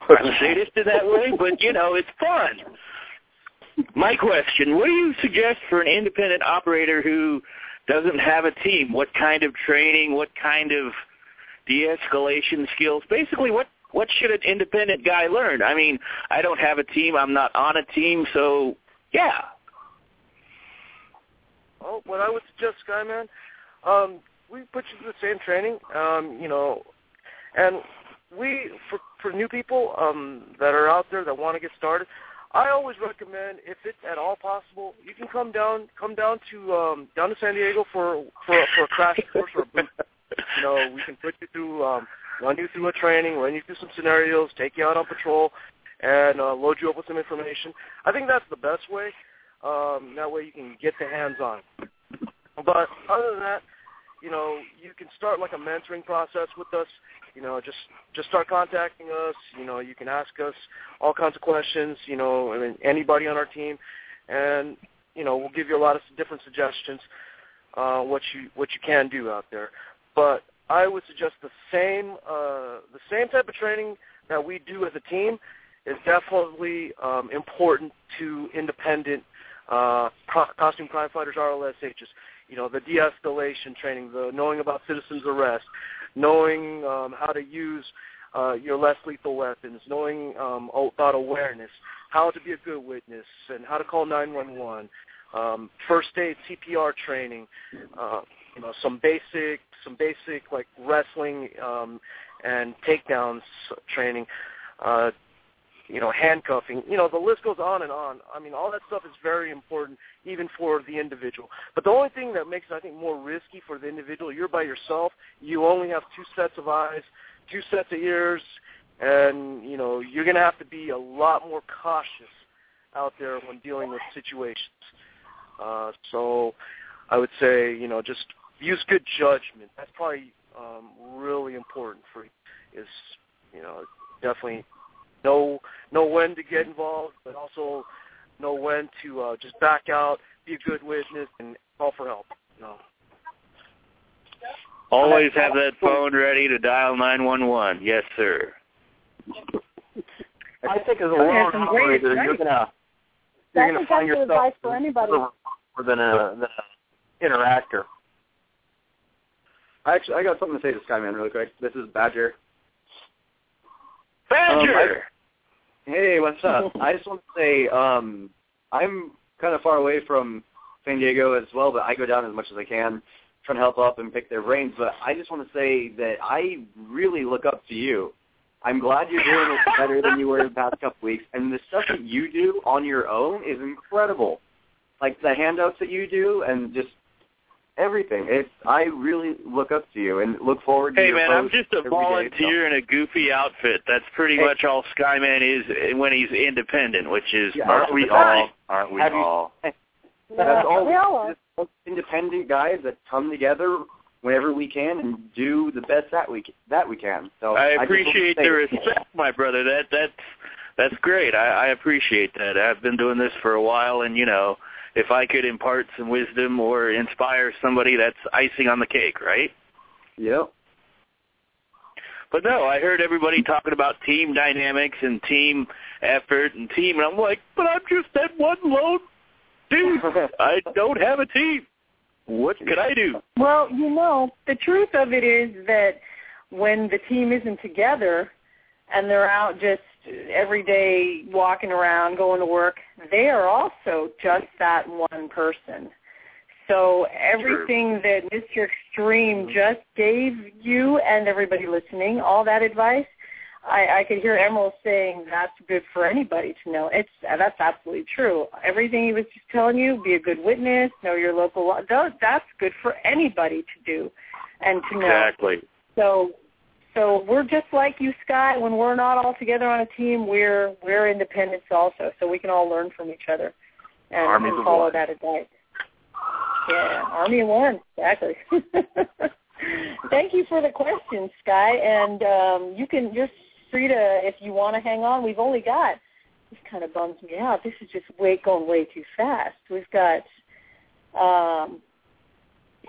I'm a sadist in that way, but you know it's fun. My question: What do you suggest for an independent operator who doesn't have a team? What kind of training? What kind of de-escalation skills? Basically, what what should an independent guy learn? I mean, I don't have a team. I'm not on a team, so yeah. Well, what I would suggest, Skyman, um, we put you through the same training, um, you know, and we for for new people um, that are out there that want to get started. I always recommend, if it's at all possible, you can come down come down to um, down to San Diego for for for a crash course or a boot. You know, we can put you through, um, run you through a training, run you through some scenarios, take you out on patrol, and uh, load you up with some information. I think that's the best way. Um, that way you can get the hands on. But other than that, you know, you can start like a mentoring process with us. You know, just just start contacting us. You know, you can ask us all kinds of questions. You know, I mean, anybody on our team, and you know, we'll give you a lot of different suggestions uh, what you what you can do out there. But I would suggest the same uh, the same type of training that we do as a team is definitely um, important to independent uh, costume crime fighters, RLSHs. You know, the de-escalation training, the knowing about citizens arrest, knowing um, how to use uh, your less lethal weapons, knowing um, about awareness, how to be a good witness, and how to call 911, um, first aid, CPR training, uh, you know, some basic, some basic like wrestling um, and takedowns training. Uh, you know, handcuffing, you know, the list goes on and on. I mean, all that stuff is very important, even for the individual. But the only thing that makes it, I think, more risky for the individual, you're by yourself. You only have two sets of eyes, two sets of ears, and, you know, you're going to have to be a lot more cautious out there when dealing with situations. Uh, so I would say, you know, just use good judgment. That's probably um, really important for you, is, you know, definitely know know when to get involved, but also know when to uh, just back out, be a good witness, and call for help. You know. Always have that phone ready to dial 911. Yes, sir. I think as a Okay, lone some operator, you're advice. gonna you're gonna find yourself for anybody. more than a than a interactor. I actually I got something to say to Skyman really quick. This is Badger. Badger. Hey, what's up? I just want to say um, I'm kind of far away from San Diego as well, but I go down as much as I can, trying to help up and pick their brains. But I just want to say that I really look up to you. I'm glad you're doing it better than you were the past couple weeks, and the stuff that you do on your own is incredible. Like the handouts that you do, and just everything. It's I really look up to you and look forward to Hey your man, I'm just a every day, so- volunteer in a goofy outfit. That's pretty Hey. much all Skyman is eh, when he's independent, which is Yeah, Aren't we all? Aren't we Have you- all? That's all. We all are. just independent guys that come together whenever we can and do the best that we that we can. So I just want to appreciate say- the respect, my brother. That that's that's great. I, I appreciate that. I've been doing this for a while, and you know, if I could impart some wisdom or inspire somebody, that's icing on the cake, right? Yep. But no, I heard everybody talking about team dynamics and team effort and team, and I'm like, but I'm just that one lone dude. I don't have a team. What could I do? Well, you know, the truth of it is that when the team isn't together and they're out just every day walking around, going to work, they are also just that one person. So everything that Mr. Extreme mm-hmm. just gave you and everybody listening, all that advice, I, I could hear Emerald saying that's good for anybody to know. It's that's absolutely true. Everything he was just telling you, be a good witness, know your local law. Those, that's good for anybody to do and to know. Exactly. So, so we're just like you, Sky. When we're not all together on a team, we're we're independents also. So we can all learn from each other and, and follow one. that advice. Yeah, Army of One, exactly. Thank you for the question, Sky. And um, you can you're free to if you want to hang on. We've only got this kind of bums me out. This is just way going way too fast. We've got um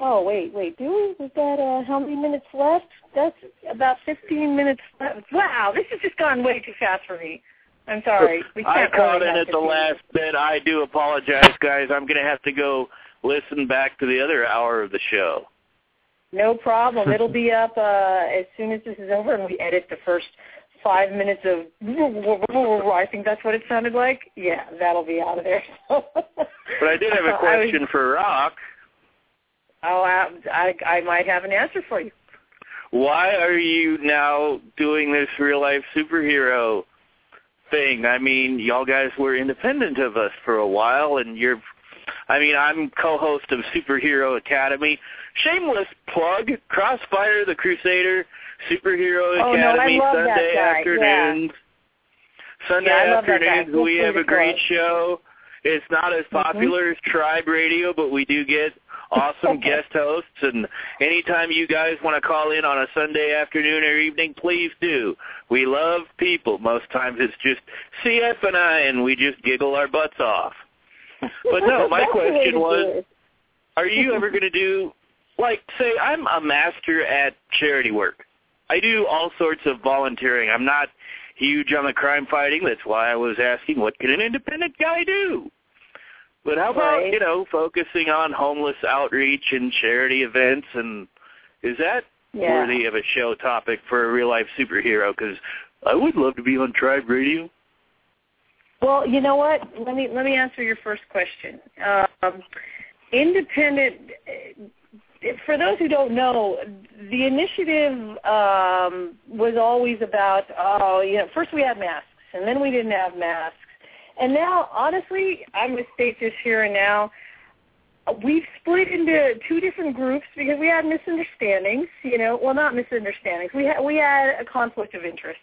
oh wait, wait, do we? We've got uh how many minutes left? That's about fifteen minutes left. Wow, this has just gone way too fast for me. I'm sorry. We I can't caught really in at the last bit. I do apologize, guys. I'm going to have to go listen back to the other hour of the show. No problem. It'll be up uh, as soon as this is over, and we edit the first five minutes of. I think that's what it sounded like. Yeah, that'll be out of there. But I did have a I was- question for Rock. Oh, I, I I might have an answer for you. Why are you now doing this real life superhero thing? I mean, y'all guys were independent of us for a while, and you're. I mean, I'm co-host of Superhero Academy. Shameless plug: Crossfire the Crusader, Superhero Oh, no, Academy that Sunday afternoons. Sunday Yeah, that guy. afternoons, we have a great show. It's not as mm-hmm. popular as Tribe Radio, but we do get awesome guest hosts. And anytime you guys want to call in on a Sunday afternoon or evening, please do. We love people. Most times it's just CF and I, and we just giggle our butts off. But no, my That's the way to question was, are you ever going to do, like, say, I'm a master at charity work. I do all sorts of volunteering. I'm not huge on the crime fighting. That's why I was asking, what can an independent guy do? But how about, Right. you know, focusing on homeless outreach and charity events? And is that Yeah. worthy of a show topic for a real-life superhero? Because I would love to be on Tribe Radio. Well, you know what? Let me let me answer your first question. Um, independent. For those who don't know, the initiative um, was always about. Oh, you know, first we had masks, and then we didn't have masks, and now, honestly, I'm going to state here and now. We've split into two different groups because we had misunderstandings. You know, well, not misunderstandings. We had we had a conflict of interest.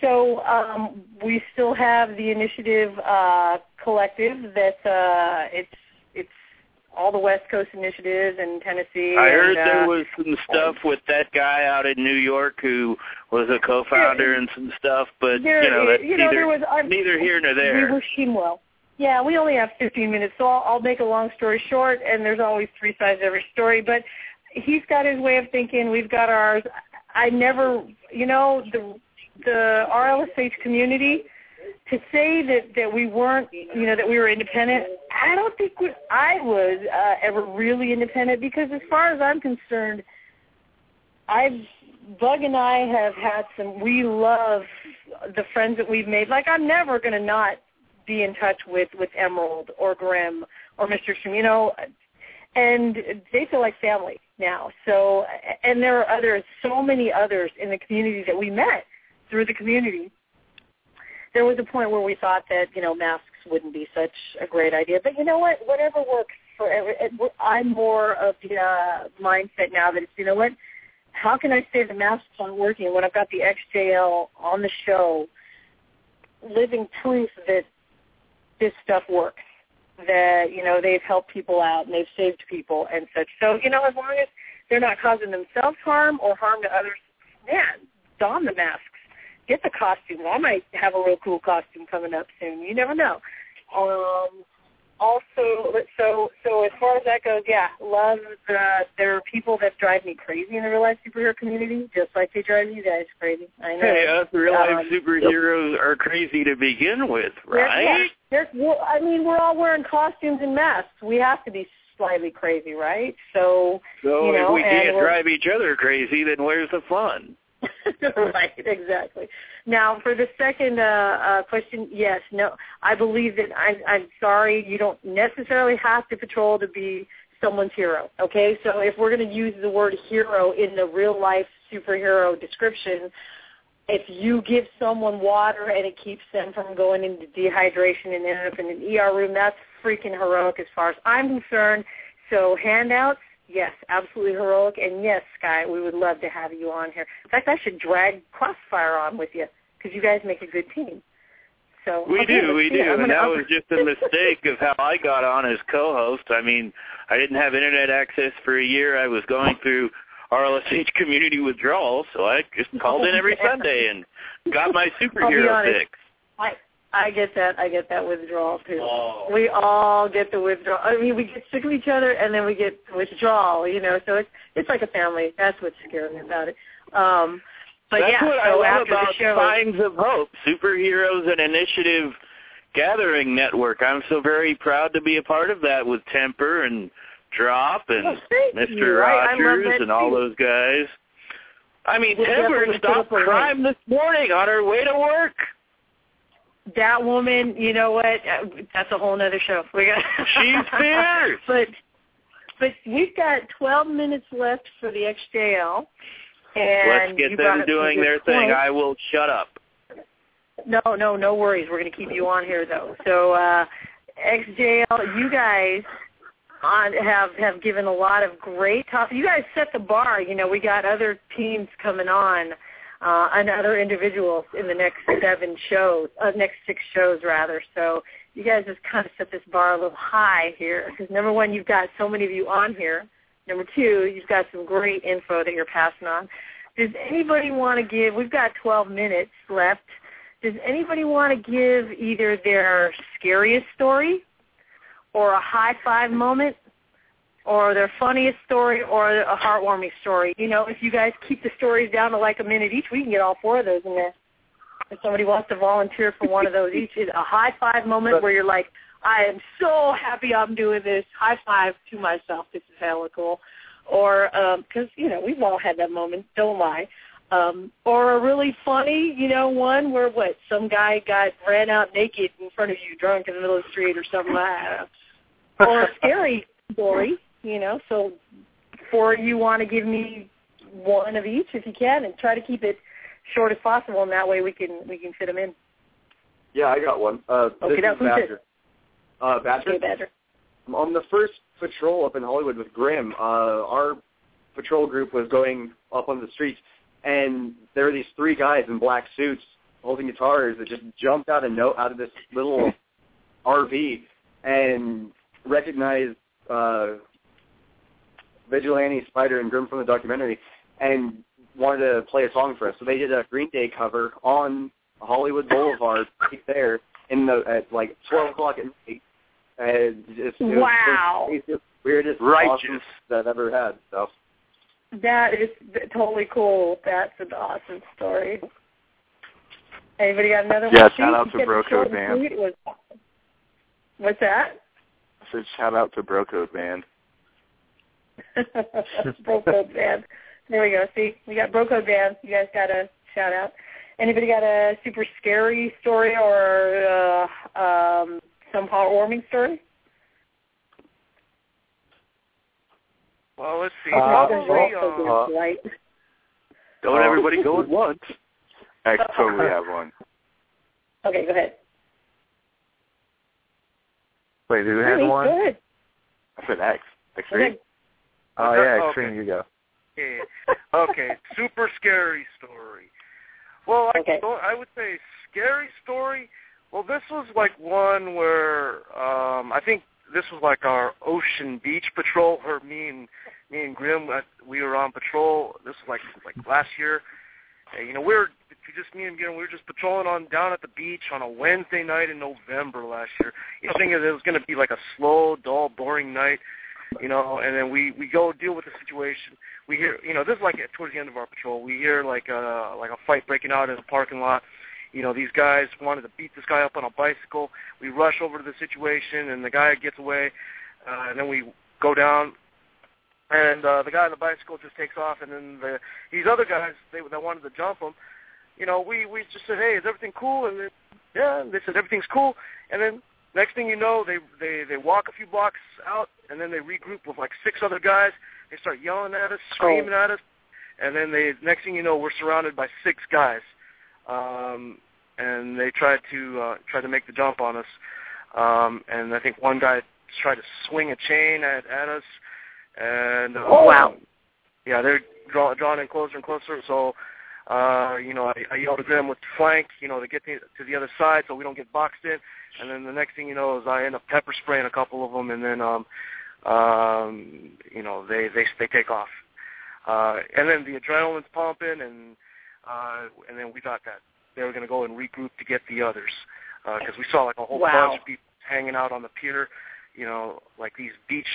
So um, we still have the initiative uh, collective that uh, it's it's all the West Coast initiatives in Tennessee. I heard and, uh, there was some stuff with that guy out in New York who was a co-founder and some stuff, but there, you know that's you know, neither, there was neither here nor We there. wish him well. Yeah, we only have 15 minutes, so I'll, I'll make a long story short. And there's always three sides to every story, but he's got his way of thinking. We've got ours. I never, you know, the the RLSH community to say that that we weren't, you know, that we were independent. I don't think we, I was uh, ever really independent because, as far as I'm concerned, I've Bug and I have had some. We love the friends that we've made. Like I'm never going to not be in touch with with Emerald or Grim or Mr. Know, and they feel like family now. So, and there are others, so many others in the community that we met through the community. There was a point where we thought that you know masks wouldn't be such a great idea, but you know what? Whatever works for every. I'm more of the uh, mindset now that it's you know what? How can I say the masks aren't working when I've got the XJL on the show, living proof that this stuff works? that you know they've helped people out and they've saved people and such. So you know, as long as they're not causing themselves harm or harm to others, man, don the masks, get the costumes. I might have a real cool costume coming up soon. You never know. Um, also, so so as far as that goes, yeah, love the. There are people that drive me crazy in the real life superhero community, just like they drive you guys crazy. I know. Hey, us real life Um, superheroes are crazy to begin with, right? Yeah, there's, well, I mean, we're all wearing costumes and masks. We have to be slightly crazy, right? So, So you know, if we can't drive each other crazy, then where's the fun? right, exactly. Now, for the second uh, uh, question, yes, no, I believe that I'm, I'm sorry, you don't necessarily have to patrol to be someone's hero. Okay, so if we're going to use the word hero in the real life superhero description, if you give someone water and it keeps them from going into dehydration and ending up in an ER room, that's freaking heroic as far as I'm concerned. So handouts, yes, absolutely heroic. And yes, Sky, we would love to have you on here. In fact, I should drag Crossfire on with you because you guys make a good team. So We okay, do, we do, and gonna- that was just a mistake of how I got on as co-host. I mean, I didn't have internet access for a year. I was going through RLSH community withdrawal, so I just called in every oh, Sunday and got my superhero fix. I I get that. I get that withdrawal too. Oh. We all get the withdrawal. I mean, we get sick of each other, and then we get withdrawal. You know, so it's it's like a family. That's what's scary about it. Um, but That's yeah, what so I love about the show, Signs of Hope, Superheroes and Initiative Gathering Network. I'm so very proud to be a part of that with Temper and Drop and Oh, Mr. you. Right, I love Rogers and all those guys. I mean, Temper stopped up a link. crime this morning on her way to work. That woman, you know what? Uh, That's a whole other show. We got She's fierce. but but we've got 12 minutes left for the XJL. And Let's get them doing their thing. I will shut up. No, no, no worries. We're going to keep you on here though. So uh, XJL, you guys on, have have given a lot of great topics. You guys set the bar. You know, we got other teams coming on. Uh, and other individuals in the next seven shows, uh, next six shows rather. So you guys just kind of set this bar a little high here. Because number one, you've got so many of you on here. Number two, you've got some great info that you're passing on. Does anybody want to give? We've got 12 minutes left. Does anybody want to give either their scariest story, or a high five moment, or their funniest story, or a heartwarming story? You know, if you guys keep the stories down to like a minute each, we can get all four of those in there. If somebody wants to volunteer for one of those each, is a high five moment where you're like, I am so happy I'm doing this. High five to myself. This is hella cool. Or because you know we've all had that moment. Don't lie. Um, or a really funny, you know, one where what some guy got ran out naked in front of you, drunk in the middle of the street, or something like that. Or a scary story, you know. So, for you want to give me one of each if you can, and try to keep it short as possible, and that way we can we can fit them in. Yeah, I got one. Uh, Okay, this now is it? Badger. Uh, Badger. Okay, Badger. On the first patrol up in Hollywood with Grim, uh, our patrol group was going up on the streets, and there were these three guys in black suits holding guitars that just jumped out of no out of this little RV and recognized uh, Vigilante, Spider, and Grim from the documentary, and wanted to play a song for us. So they did a Green Day cover on Hollywood Boulevard right there in the at like twelve o'clock at night. And just, it was Wow. the craziest, weirdest, Righteous. awesome that I've ever had. So That is totally cool. That's an awesome story. Anybody got another Yeah, one? shout out to said Bro Code Band. was awesome. What's that? I said shout out to Bro Code Band. Bro Code Band. There we go. See, we got Bro Code Band. You guys got a shout out. Anybody got a super scary story or uh, um, some heartwarming story? Well, let's see. Uh, Probably. uh, right. Don't everybody go at once. I totally have one. Okay, go ahead. Wait, who has Really? one? Go ahead. I said X. Extreme. Okay. Oh Okay. yeah, extreme. You go. Okay. okay. Super scary story. Well, I, Okay. I would say scary story. Well, this was like one where um I think this was like our ocean beach patrol. Her, me and me and Grim, uh, we were on patrol. This was like like last year. Uh, you know, we were just me and Grim. We were just patrolling on down at the beach on a Wednesday night in November last year. You know, thinking that it was going to be like a slow, dull, boring night. You know, and then we we go deal with the situation. We hear you know this is like towards the end of our patrol. We hear like a like a fight breaking out in the parking lot. You know these guys wanted to beat this guy up on a bicycle. We rush over to the situation and the guy gets away uh, and then we go down. And uh, the guy on the bicycle just takes off and then the these other guys they that wanted to jump him you know we we just said hey is everything cool? And then yeah and they said everything's cool. And then next thing you know they they they walk a few blocks out and then they regroup with like six other guys they start yelling at us, screaming at us, and then they next thing you know, we're surrounded by six guys, um, and they tried to uh, try to make the jump on us. Um, and I think one guy tried to swing a chain at, at us, and um, Oh, wow. yeah, they're draw, drawing in closer and closer. So, uh, you know, I, I yelled at them with flank, you know, to get to, to the other side so we don't get boxed in. And then the next thing you know is I end up pepper spraying a couple of them, and then um, um, you know they they they take off. Uh, and then the adrenaline's pumping, and uh, and then we thought that they were going to go and regroup to get the others because we saw like a whole Wow. bunch of people hanging out on the pier, you know, like these beach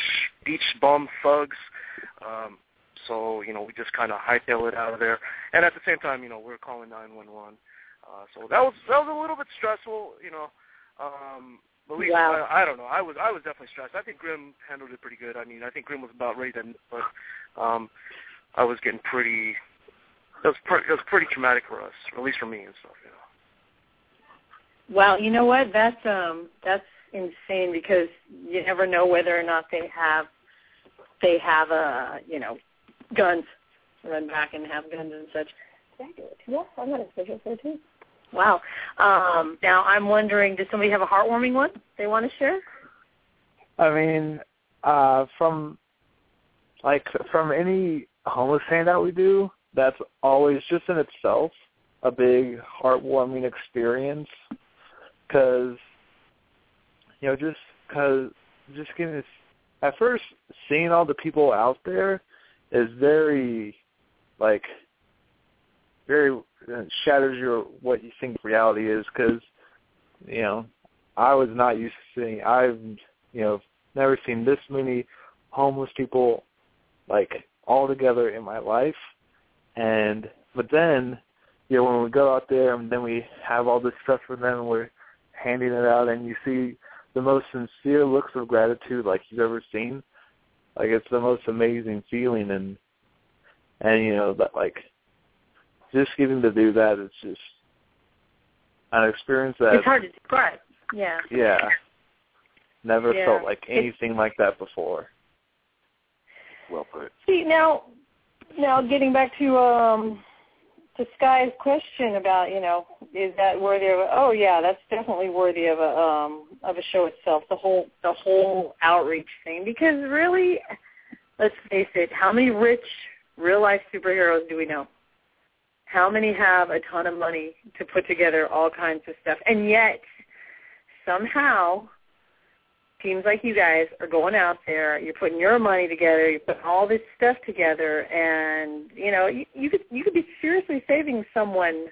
beach bum thugs. Um, so you know we just kind of hightail it out of there, and at the same time, you know, we were calling 911. Uh, so that was that was a little bit stressful, you know. Um, but we, Wow. I, I don't know. I was I was definitely stressed. I think Grim handled it pretty good. I mean, I think Grim was about ready to, but um, I was getting pretty. It was pretty. It was pretty traumatic for us, at least for me and stuff. You know. Wow, you know what? That's um that's insane because you never know whether or not they have they have uh, you know, guns. Run back and have guns and such. Did I do it? Yeah, I'm gonna schedule for too. Wow. Um now I'm wondering, does somebody have a heartwarming one they want to share? I mean, uh, from like from any homeless handout we do, that's always just in itself a big heartwarming experience. Because you know, just because just getting this, at first seeing all the people out there is very like very Uh, shatters your what you think reality is because you know I was not used to seeing I've you know never seen this many homeless people like all together in my life. And but then you know when we go out there and then we have all this stuff for them and we're handing it out and you see the most sincere looks of gratitude like you've ever seen. Like it's the most amazing feeling and and you know that like just getting to do that is just an experience that it's hard to describe. Yeah. yeah never Yeah. felt like It's- anything like that before Well put. See now, now getting back to um to Sky's question about you know is that worthy of a, oh yeah that's definitely worthy of a um of a show itself the whole the whole outreach thing because really let's face it how many rich real life superheroes do we know how many have a ton of money to put together all kinds of stuff and yet somehow teams like you guys are going out there, you're putting your money together, you're putting all this stuff together, and you know you, you could you could be seriously saving someone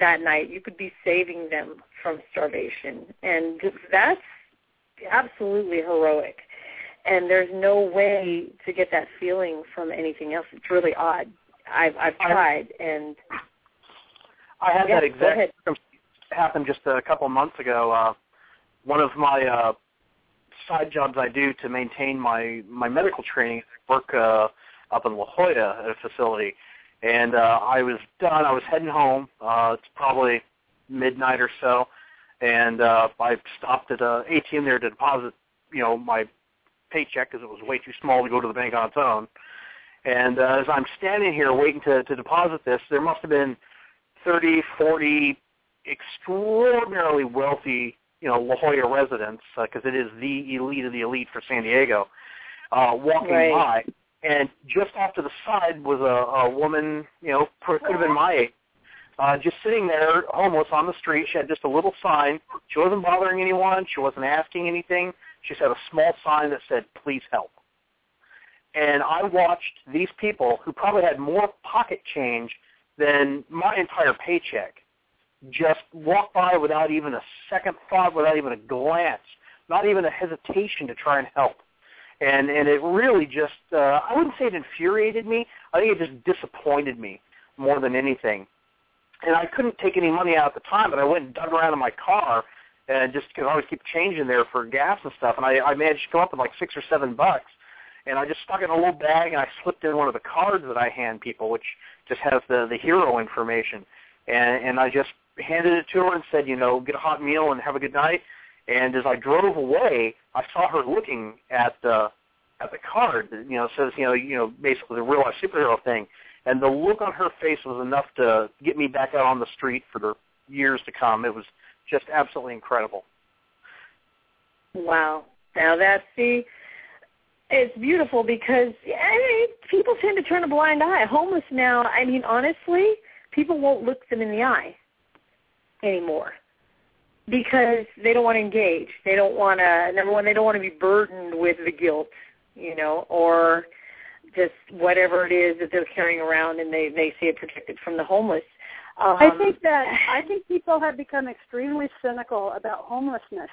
that night. You could be saving them from starvation, and that's absolutely heroic. And there's no way to get that feeling from anything else. It's really odd. I've I've tried, and I had Yeah, that exact circumstance happen just a couple of months ago. Uh, one of my uh, side jobs I do to maintain my my medical training. I work uh, up in La Jolla at a facility, and uh, I was done. I was heading home. Uh, it's probably midnight or so, and uh, I stopped at a ATM there to deposit, you know, my paycheck because it was way too small to go to the bank on its own. And uh, as I'm standing here waiting to, to deposit this, there must have been 30, 40 extraordinarily wealthy, you know, La Jolla residents, because uh, it is the elite of the elite for San Diego, uh, walking Right. by. And just off to the side was a, a woman, you know, could have been my age, uh, just sitting there, homeless on the street. She had just a little sign. She wasn't bothering anyone. She wasn't asking anything. She just had a small sign that said, "Please help." And I watched these people who probably had more pocket change than my entire paycheck just walk by without even a second thought, without even a glance, not even a hesitation to try and help. And and it really just uh, I wouldn't say it infuriated me. I think it just disappointed me more than anything. And I couldn't take any money out at the time, but I went and dug around in my car and just because I always keep change in there for gas and stuff, and I, I managed to come up with like six or seven bucks. And I just stuck it in a little bag, and I slipped in one of the cards that I hand people, which just has the the hero information. And and I just handed it to her and said, you know, get a hot meal and have a good night. And as I drove away, I saw her looking at the at the card. that, You know, says you know you know basically the real life superhero thing. And the look on her face was enough to get me back out on the street for the years to come. It was just absolutely incredible. Wow. Now that's the it's beautiful because I mean, people tend to turn a blind eye. Homeless now, I mean honestly, people won't look them in the eye anymore because they don't want to engage. They don't want to number one, they don't want to be burdened with the guilt, you know, or just whatever it is that they're carrying around and they they see it protected from the homeless. Um, I think that I think people have become extremely cynical about homelessness.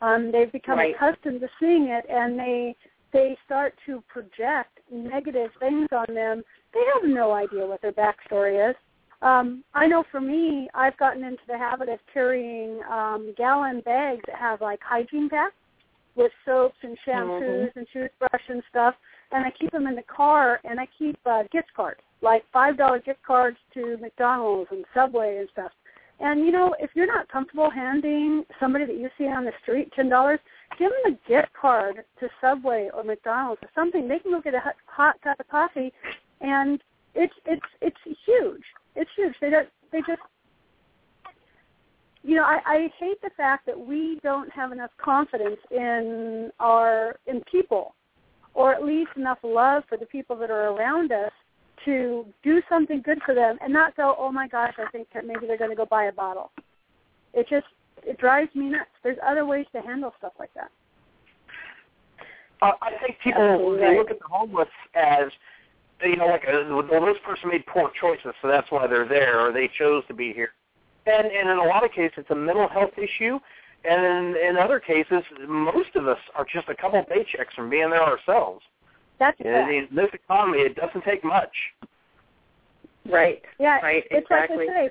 Um, they've become Right. accustomed to seeing it, and they they start to project negative things on them. They have no idea what their backstory is. Um, I know for me, I've gotten into the habit of carrying um, gallon bags that have like hygiene packs with soaps and shampoos and toothbrush and stuff, and I keep them in the car, and I keep uh, gift cards, like five dollar gift cards to McDonald's and Subway and stuff. And you know, if you're not comfortable handing somebody that you see on the street ten dollars, give them a gift card to Subway or McDonald's or something. They can go get a hot, cup of coffee, and it's it's it's huge. It's huge. They don't. They just. You know, I, I hate the fact that we don't have enough confidence in our in people, or at least enough love for the people that are around us to do something good for them and not go, oh my gosh, I think that maybe they're going to go buy a bottle. It just it drives me nuts. There's other ways to handle stuff like that. Uh, I think people Absolutely they right. look at the homeless as you know, like a, well, this person made poor choices, so that's why they're there, or they chose to be here. And and in a lot of cases, it's a mental health issue, and in, in other cases, most of us are just a couple paychecks from being there ourselves. That's In, fact. in this economy, it doesn't take much. right. Yeah, Right, it's exactly. like they say,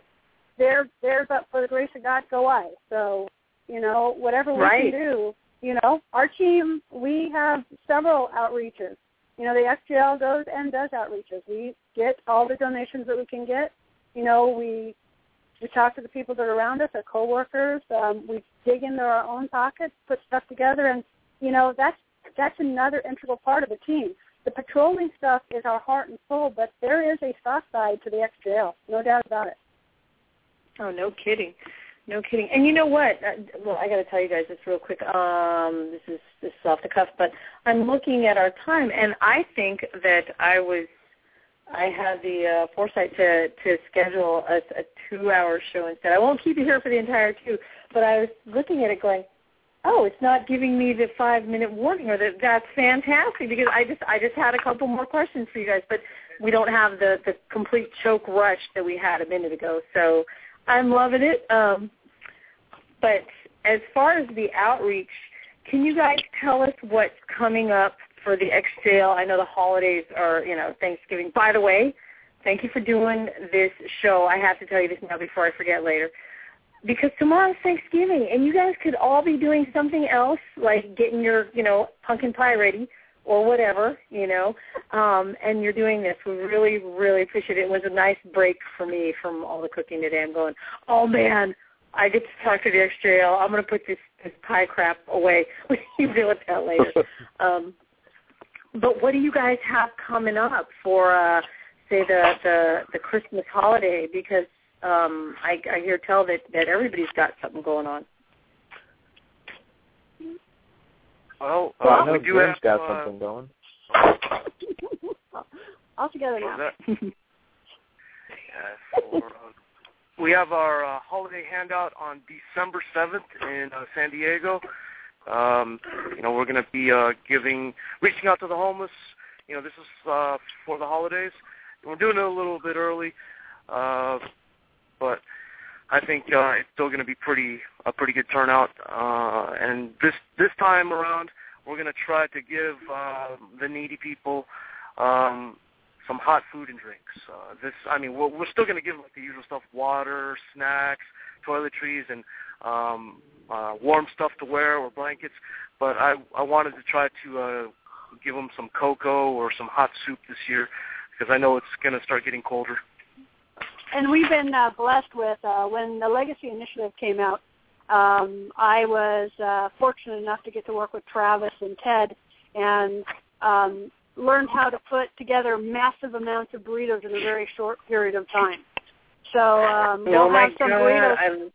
there, there, but for the grace of God go I. So, you know, whatever we Right. can do, you know, our team, we have several outreaches. You know, the XJL goes and does outreaches. We get all the donations that we can get. You know, we we talk to the people that are around us, our coworkers. Um, we dig into our own pockets, put stuff together, and you know, that's that's another integral part of the team. The patrolling stuff is our heart and soul, but there is a soft side to the XJL, no doubt about it. Oh, no kidding. No kidding. And you know what? Uh, Well, I got to tell you guys this real quick. Um, this is this is off the cuff, but I'm looking at our time, and I think that I was I had the uh, foresight to to schedule a, a two-hour show instead. I won't keep you here for the entire two, but I was looking at it going, oh, it's not giving me the five-minute warning, or that that's fantastic because I just I just had a couple more questions for you guys, but we don't have the the complete choke rush that we had a minute ago, so. I'm loving it. Um, but as far as the outreach, can you guys tell us what's coming up for the XJL? I know the holidays are, you know, Thanksgiving. By the way, thank you for doing this show. I have to tell you this now before I forget later. Because tomorrow's Thanksgiving, and you guys could all be doing something else, like getting your, you know, pumpkin pie ready or whatever, you know, um, and you're doing this. We really, really appreciate it. It was a nice break for me from all the cooking today. I'm going, oh man, I get to talk to the XJL. I'm going to put this this pie crap away. We can deal with that later. um, but what do you guys have coming up for uh say the the the Christmas holiday because um I I hear tell that that everybody's got something going on. Well, Well, I uh, know we do Jim's have got uh, something going. All together now. Yeah, for, uh, we have our uh, holiday handout on December 7th in uh, San Diego. Um, you know, we're going to be uh, giving, reaching out to the homeless. You know, this is uh, for the holidays. We're doing it a little bit early, uh, but I think uh, it's still going to be pretty a pretty good turnout. Uh, and this this time around, we're going to try to give uh, the needy people um, some hot food and drinks. Uh, this, I mean, we're, we're still going to give like the usual stuff: water, snacks, toiletries, and um, uh, warm stuff to wear or blankets. But I I wanted to try to uh, give them some cocoa or some hot soup this year because I know it's going to start getting colder. And we've been uh, blessed with uh, when the Legacy Initiative came out. Um, I was uh, fortunate enough to get to work with Travis and Ted, and um, learned how to put together massive amounts of burritos in a very short period of time. So um, we'll oh my have some God, burritos.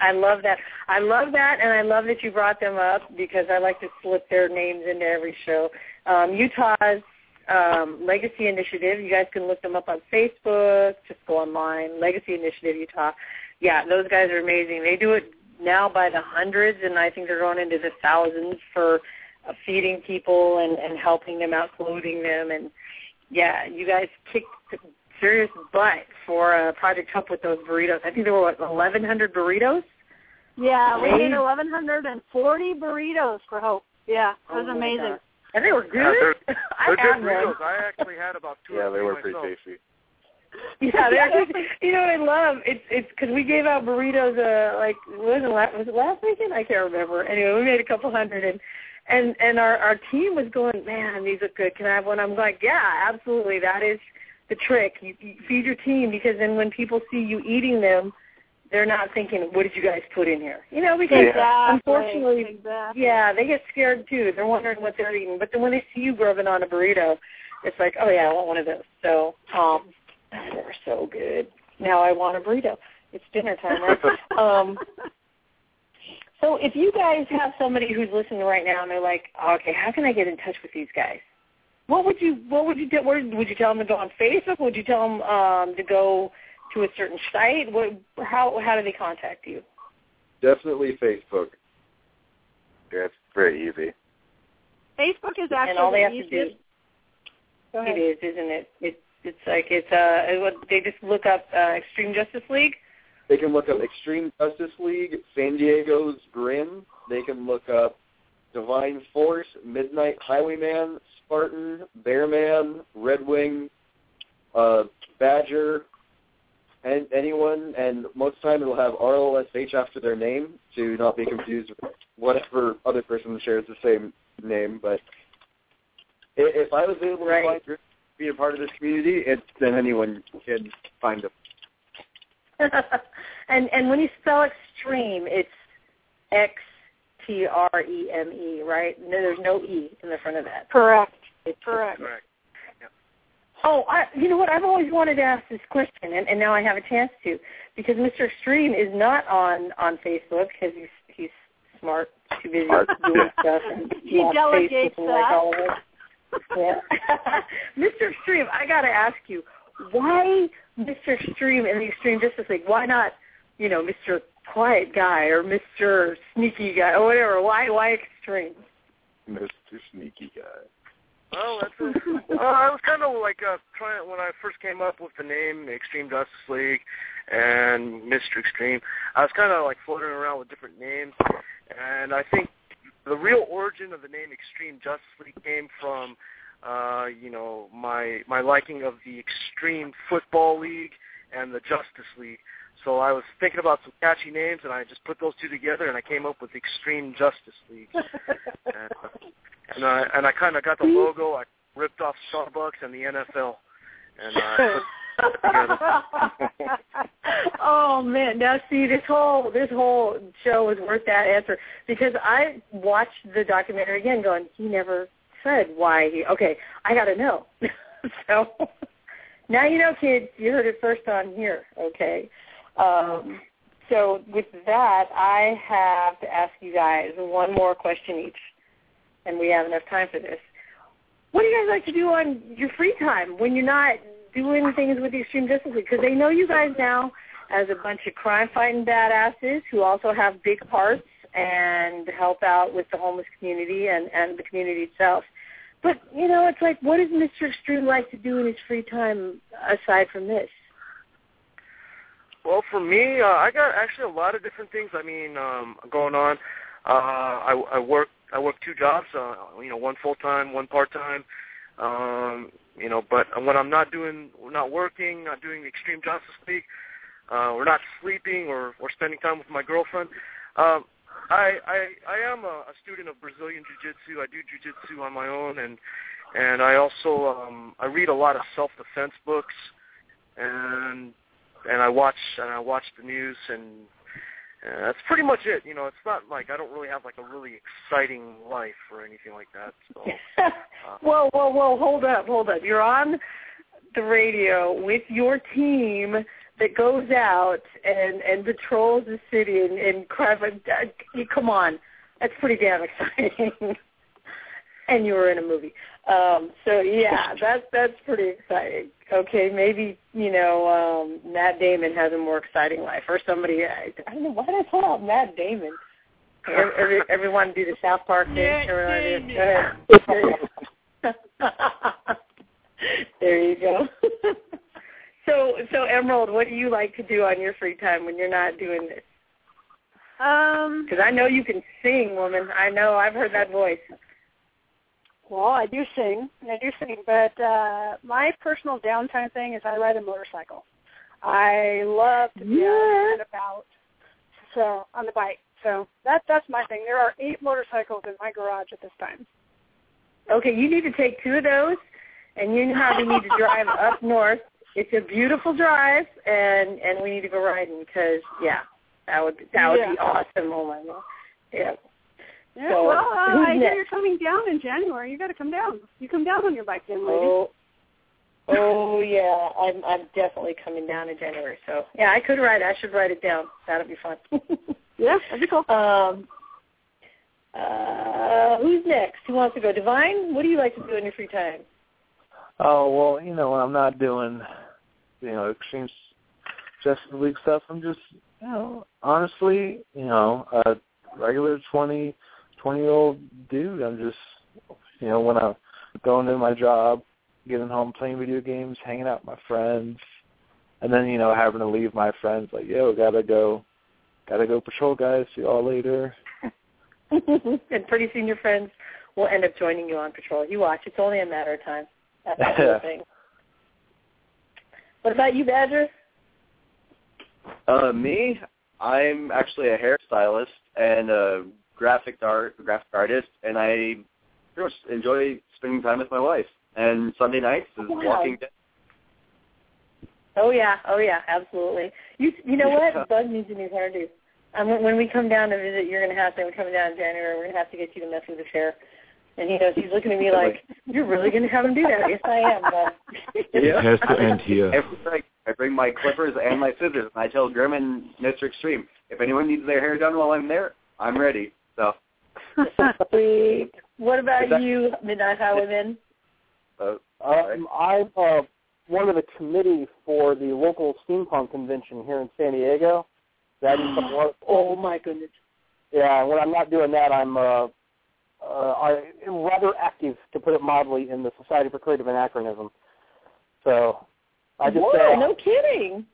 I, I love that. I love that, and I love that you brought them up because I like to slip their names into every show. Um, Utah's um, Legacy Initiative. You guys can look them up on Facebook. Just go online. Legacy Initiative Utah. Yeah, those guys are amazing. They do it now by the hundreds, and I think they're going into the thousands for uh, feeding people and, and helping them out, clothing them, and yeah, you guys kicked serious butt for uh, Project Help with those burritos. I think there were what 1,100 burritos. yeah, we made 1,140 burritos for Hope. Yeah, it was Oh amazing. God. And they were good. Yeah, they're, they're good one. burritos. I actually had about two Yeah, or they three were pretty myself. tasty. Yeah, they're just, you know what I love? It's it's because we gave out burritos uh like was it last was it last weekend? I can't remember. Anyway, we made a couple hundred and and and our our team was going, man, these look good. Can I have one? I'm like, yeah, absolutely. That is the trick. You, you feed your team because then when people see you eating them, they're not thinking, what did you guys put in here? You know, because Exactly. unfortunately, exactly. yeah, they get scared too. They're wondering what they're eating. But then when they see you grubbing on a burrito, it's like, oh yeah, I want one of those. So, um, they were so good. Now I want a burrito. It's dinner time, right? um, so if you guys have somebody who's listening right now and they're like, okay, how can I get in touch with these guys? What would you What would you do? Where, would you tell them to go on Facebook? Would you tell them um, to go to a certain site? What, how How do they contact you? Definitely Facebook. Yeah, it's very easy. Facebook is actually and all they the have to do Go ahead. It is, isn't it? It's it's like it's uh they just look up uh, Extreme Justice League. They can look up Extreme Justice League, San Diego's Grim. They can look up Divine Force, Midnight Highwayman, Spartan, Bearman, Red Wing, uh, Badger, and anyone. And most of the time it'll have RLSH after their name to not be confused with whatever other person shares the same name. But if I was able Right. to find Griffin to be a part of this community, it, then anyone can find them. and and when you spell extreme, it's X T R E M E, right? No, there's no E in the front of that. Correct. It's Correct. Correct. Oh, I, you know what? I've always wanted to ask this question, and, and now I have a chance to, because Mr. Extreme is not on on Facebook because he's he's smart, too busy Smart, doing yeah. stuff. And He delegates Facebook and like all of us. Yeah. Mr. Extreme, I got to ask you, why Mr. Extreme in the Extreme Justice League? Why not, you know, Mr. Quiet Guy or Mr. Sneaky Guy or whatever? Why why Extreme? Mr. Sneaky Guy. Well, that's a, uh, I was kind of like uh, trying when I first came up with the name Extreme Justice League and Mr. Extreme. I was kind of like floating around with different names, and I think the real origin of the name Extreme Justice League came from, uh, you know, my my liking of the Extreme Football League and the Justice League. So I was thinking about some catchy names, and I just put those two together, and I came up with Extreme Justice League. and, and I and I kind of got the logo. I ripped off Starbucks and the NFL, and together. oh man! Now see, this whole this whole show was worth that answer because I watched the documentary again, going, he never said why he. Okay, I got to know. so now you know, kids. You heard it first on here. Okay. Um, so with that, I have to ask you guys one more question each, and we have enough time for this. What do you guys like to do on your free time when you're not doing things with the Xtreme Justice League? Because they know you guys now as a bunch of crime-fighting badasses who also have big hearts and help out with the homeless community and, and the community itself. But, you know, it's like, what does Mr. Extreme like to do in his free time aside from this? Well, for me, uh, I got actually a lot of different things. I mean, um, going on. Uh, I, I work. I work two jobs. Uh, you know, one full time, one part time. Um, you know, but when I'm not doing, not working, not doing the Xtreme Justice League, uh, or not sleeping, or or spending time with my girlfriend, um, I I I am a, a student of Brazilian Jiu-Jitsu. I do Jiu-Jitsu on my own, and and I also um, I read a lot of self-defense books, and and I watch and I watch the news and uh, that's pretty much it. You know, it's not like I don't really have like a really exciting life or anything like that. So, uh, whoa, whoa, whoa! Hold up, hold up! You're on the radio with your team that goes out and and patrols the city and and crap. Come on, that's pretty damn exciting. and you were in a movie. Um, so yeah, that's that's pretty exciting. Okay, maybe you know um, Matt Damon has a more exciting life, or somebody. I, I don't know why did I pull out Matt Damon. Every, every, everyone do the South Park thing. Do. Go ahead. there you go. so so Emerald, what do you like to do on your free time when you're not doing this? Um, Because I know you can sing, woman. I know. I've heard that voice. Well, I do sing. I do sing, but uh my personal downtime thing is I ride a motorcycle. I love to be Yeah. out and about. So on the bike. So that that's my thing. There are eight motorcycles in my garage at this time. Okay, you need to take two of those, and you probably need to drive up north. It's a beautiful drive, and and we need to go riding because yeah, that would that would be awesome. Oh my god, yeah. Yeah, So, well, uh, who's I hear you're coming down in January. You got to come down. You come down on your bike, then, lady. Oh, oh yeah, I'm I'm definitely coming down in January. So yeah, I could ride. I should write it down. That'll be fun. Yeah, that'd be cool. Um, uh, who's next? Who wants to go? Divine, what do you like to do in your free time? Oh well, you know when I'm not doing, you know, Xtreme Justice League stuff, I'm just, you know, honestly, you know, a regular twenty, twenty year old dude. I'm just, you know, when I'm going to my job, getting home, playing video games, hanging out with my friends, and then you know having to leave my friends like, yo, gotta go, gotta go patrol, guys. See y'all later. and pretty soon your friends will end up joining you on patrol. You watch; it's only a matter of time. That's the whole thing. What about you, Badger? Uh, me, I'm actually a hairstylist and a graphic art graphic artist, and I pretty much enjoy spending time with my wife. And Sunday nights is Wow. Walking Dead. Oh yeah, oh yeah, absolutely. You you know what? Bug needs a new hairdo. Um, when- when we come down to visit, you're gonna have to. We're coming down in January. We're gonna have to get you to mess with his hair. And he knows he's looking at me like, "You're really gonna have him do that?" Yes, I am. But Yeah. Has to end here. Every night I bring my clippers and my scissors, and I tell Grim and Mr. Extreme, if anyone needs their hair done while I'm there, I'm ready. So, Sweet. What Is about that- you, Midnight Highwayman? uh, Um, I'm uh, one of the committee for the local steampunk convention here in San Diego. That is one. Oh my goodness. Yeah, when I'm not doing that, I'm uh, uh, I am rather active, to put it mildly, in the Society for Creative Anachronism. So I just Whoa, uh, no kidding.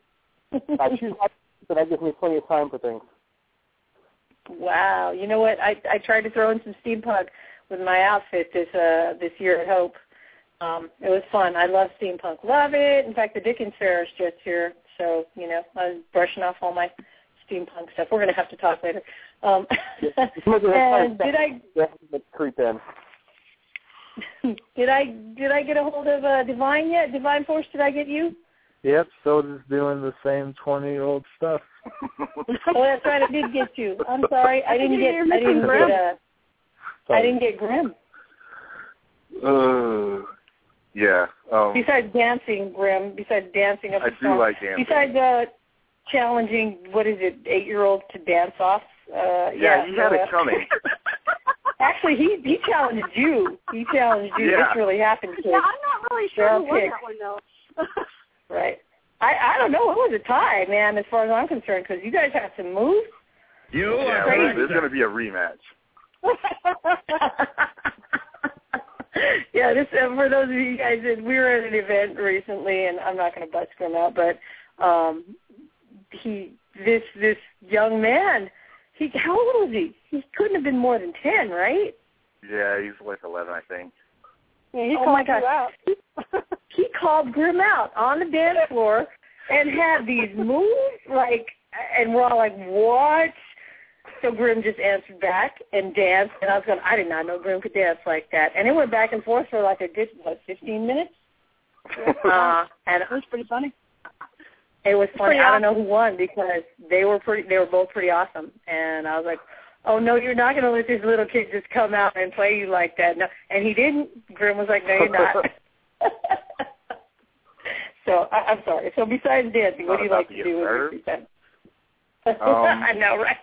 I choose but that gives me plenty of time for things. Wow. You know what? I I tried to throw in some steampunk with my outfit this uh this year at Hope. Um, it was fun. I love steampunk. Love it. In fact, the Dickens Fair is just here, so you know I was brushing off all my steampunk stuff. We're gonna have to talk later. Um, and did I creep in. did I did I get a hold of uh, Divine yet? Divine Force, did I get you? Yep, still just doing the same twenty year old stuff. oh, that's right. I did get you. I'm sorry. I didn't get. I didn't Grim. get. Uh, I didn't get Grim. Uh, yeah. Um, besides dancing, Grim, besides dancing up I the do song, like dancing. Besides uh, challenging, what is it, eight-year-olds to dance off? Uh, yeah, he had uh, it coming. Actually, he he challenged you. He challenged you. Yeah. This really happened. Kid. Yeah, I'm not really sure Girl who won that one though. Right. I I don't know. It was a tie, man, as far as I'm concerned, because you guys had some moves. You yeah, crazy. there's going to be a rematch. yeah, this uh, for those of you guys that we were at an event recently, and I'm not going to bust him out, but um, he this this young man, he how old was he? He couldn't have been more than ten, right? Yeah, he's like 11, I think. Yeah, he oh called my you out. he, he called Grim out on the dance floor and had these moves like, and we're all like, what? So Grim just answered back and danced, and I was going, I did not know Grim could dance like that, and it went back and forth for like a good what, 15 minutes. uh, and It was pretty funny. it was funny. I don't know who won because they were pretty. They were both pretty awesome, and I was like, "Oh no, you're not going to let this little kid just come out and play you like that." No, and he didn't. Grim was like, "No, you're not." so I, I'm sorry. So besides dancing, what do you like to do with your free time? Um, I know, right?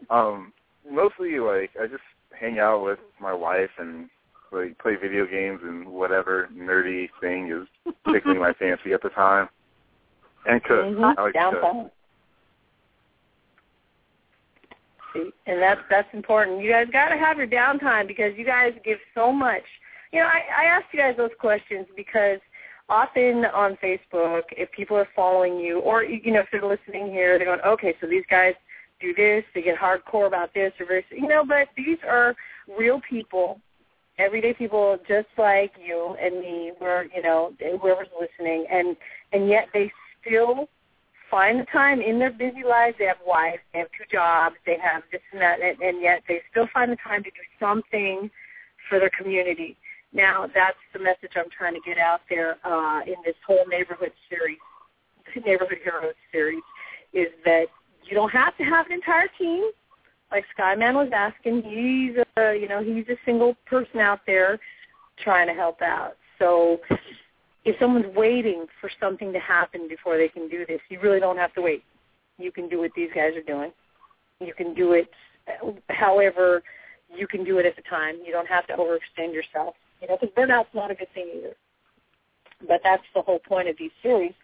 um, mostly like I just hang out with my wife and like play video games and whatever nerdy thing is tickling my fancy at the time. And cook. Mhm. I like to cook. Downtime. And that's that's important. You guys got to have your downtime because you guys give so much. You know, I, I asked you guys those questions because often on Facebook, if people are following you, or you know, if they're listening here, they're going, okay, so these guys do this, they get hardcore about this, or very, you know, but these are real people, everyday people, just like you and me, where you know, whoever's listening, and and yet they still find the time in their busy lives. They have wives, they have two jobs, they have this and that, and, and yet they still find the time to do something for their community. Now, that's the message I'm trying to get out there uh, in this whole neighborhood series, neighborhood heroes series, is that you don't have to have an entire team. Like Skyman was asking, he's a you know he's a single person out there trying to help out. So if someone's waiting for something to happen before they can do this, you really don't have to wait. You can do what these guys are doing. You can do it uh, however you can do it at the time. You don't have to overextend yourself. You know, because burnout's not a good thing either. But that's the whole point of these series.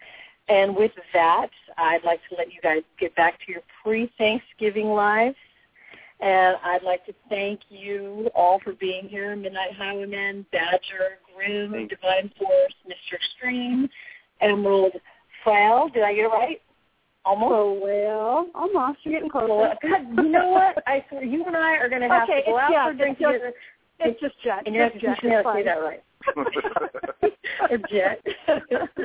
And with that, I'd like to let you guys get back to your pre-Thanksgiving lives. And I'd like to thank you all for being here, Midnight Highwayman, Badger, Grim, Divine Force, Mr. Extreme, Emerald, Frail. Did I get it right? Almost. Oh well, almost. You're getting close. You know what? I swear, you and I are going to have Okay, to go out Jet. for a drink It's just- together. It's just Jet. And you have to Just teach me Jet. how to It's say fine. that right. or Jet.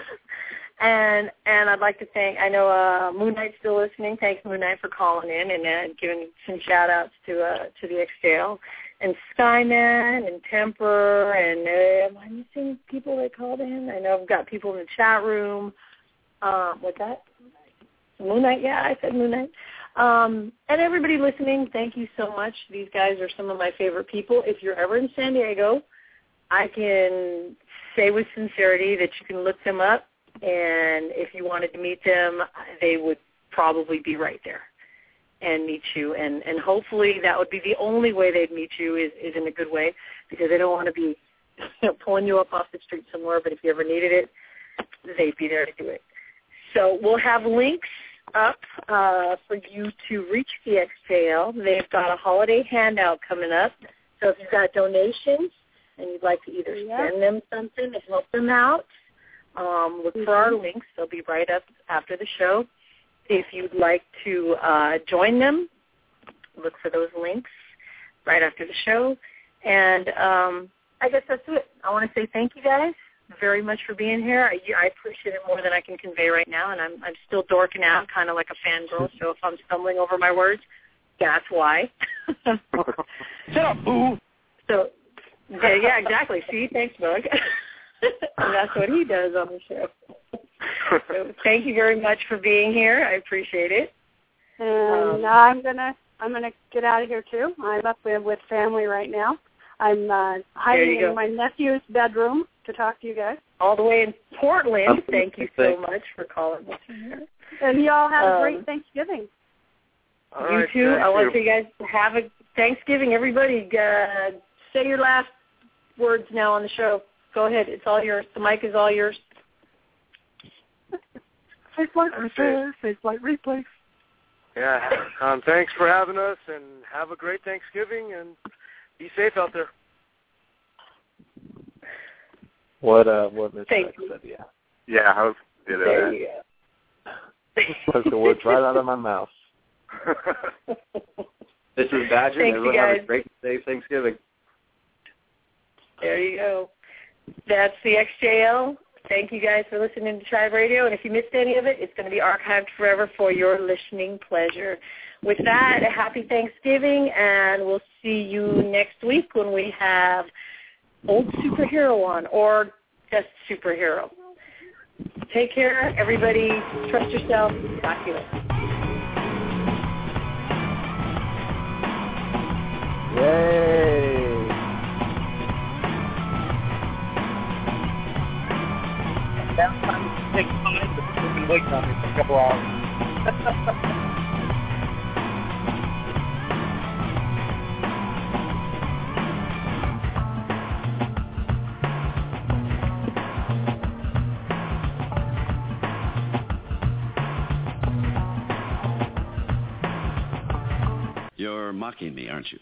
and and I'd like to thank I know uh Moon Knight's still listening. Thanks Moon Knight for calling in and uh, giving some shout outs to uh to the XJL. And Skyman and Temper and uh, am I missing people that called in? I know I've got people in the chat room. Um what's that? Moon Knight, yeah, I said Moon Knight. Um, and everybody listening, thank you so much. These guys are some of my favorite people. If you're ever in San Diego, I can say with sincerity that you can look them up, and if you wanted to meet them, they would probably be right there and meet you. And and hopefully that would be the only way they'd meet you is is in a good way because they don't want to be you know, pulling you up off the street somewhere. But if you ever needed it, they'd be there to do it. So we'll have links up uh, for you to reach the XJL. They've got a holiday handout coming up. So if you've got donations and you'd like to either send them something to help them out, um, look for our links. They'll be right up after the show. If you'd like to uh, join them, look for those links right after the show. And um, I guess that's it. I want to say thank you guys very much for being here. I, I appreciate it more than I can convey right now, and I'm I'm still dorking out, kind of like a fangirl. So if I'm stumbling over my words, that's why. Shut up, boo. So yeah, yeah, exactly. See, thanks, Bug. and that's what he does on the show. So thank you very much for being here. I appreciate it. And Um, I'm gonna I'm gonna get out of here too. I'm up with, with family right now. I'm uh, hiding in my nephew's bedroom to talk to you guys. All the way in Portland. Um, Thank you so much for calling us. And you all have a Um, great Thanksgiving. All you right, too. thank I want you. you guys to have a Thanksgiving. Everybody, uh, say your last words now on the show. Go ahead. It's all yours. The mic is all yours. Face light replay, face light replay. Yeah. Um, thanks for having us, and have a great Thanksgiving, and be safe out there. What uh what Miss Thank said, yeah. Yeah, I was did There it. you go. Took the words right out of my mouth. This is Badger. Thanks, Everyone you have a great safe Thanksgiving. There you go. That's the XJL. Thank you guys for listening to Tribe Radio. And if you missed any of it, it's going to be archived forever for your listening pleasure. With that, a happy Thanksgiving, and we'll see you next week when we have old superhero on or just superhero. Take care, everybody. Trust yourself. Talk to you. Yay! Take time, on me for a couple hours. You're mocking me, aren't you?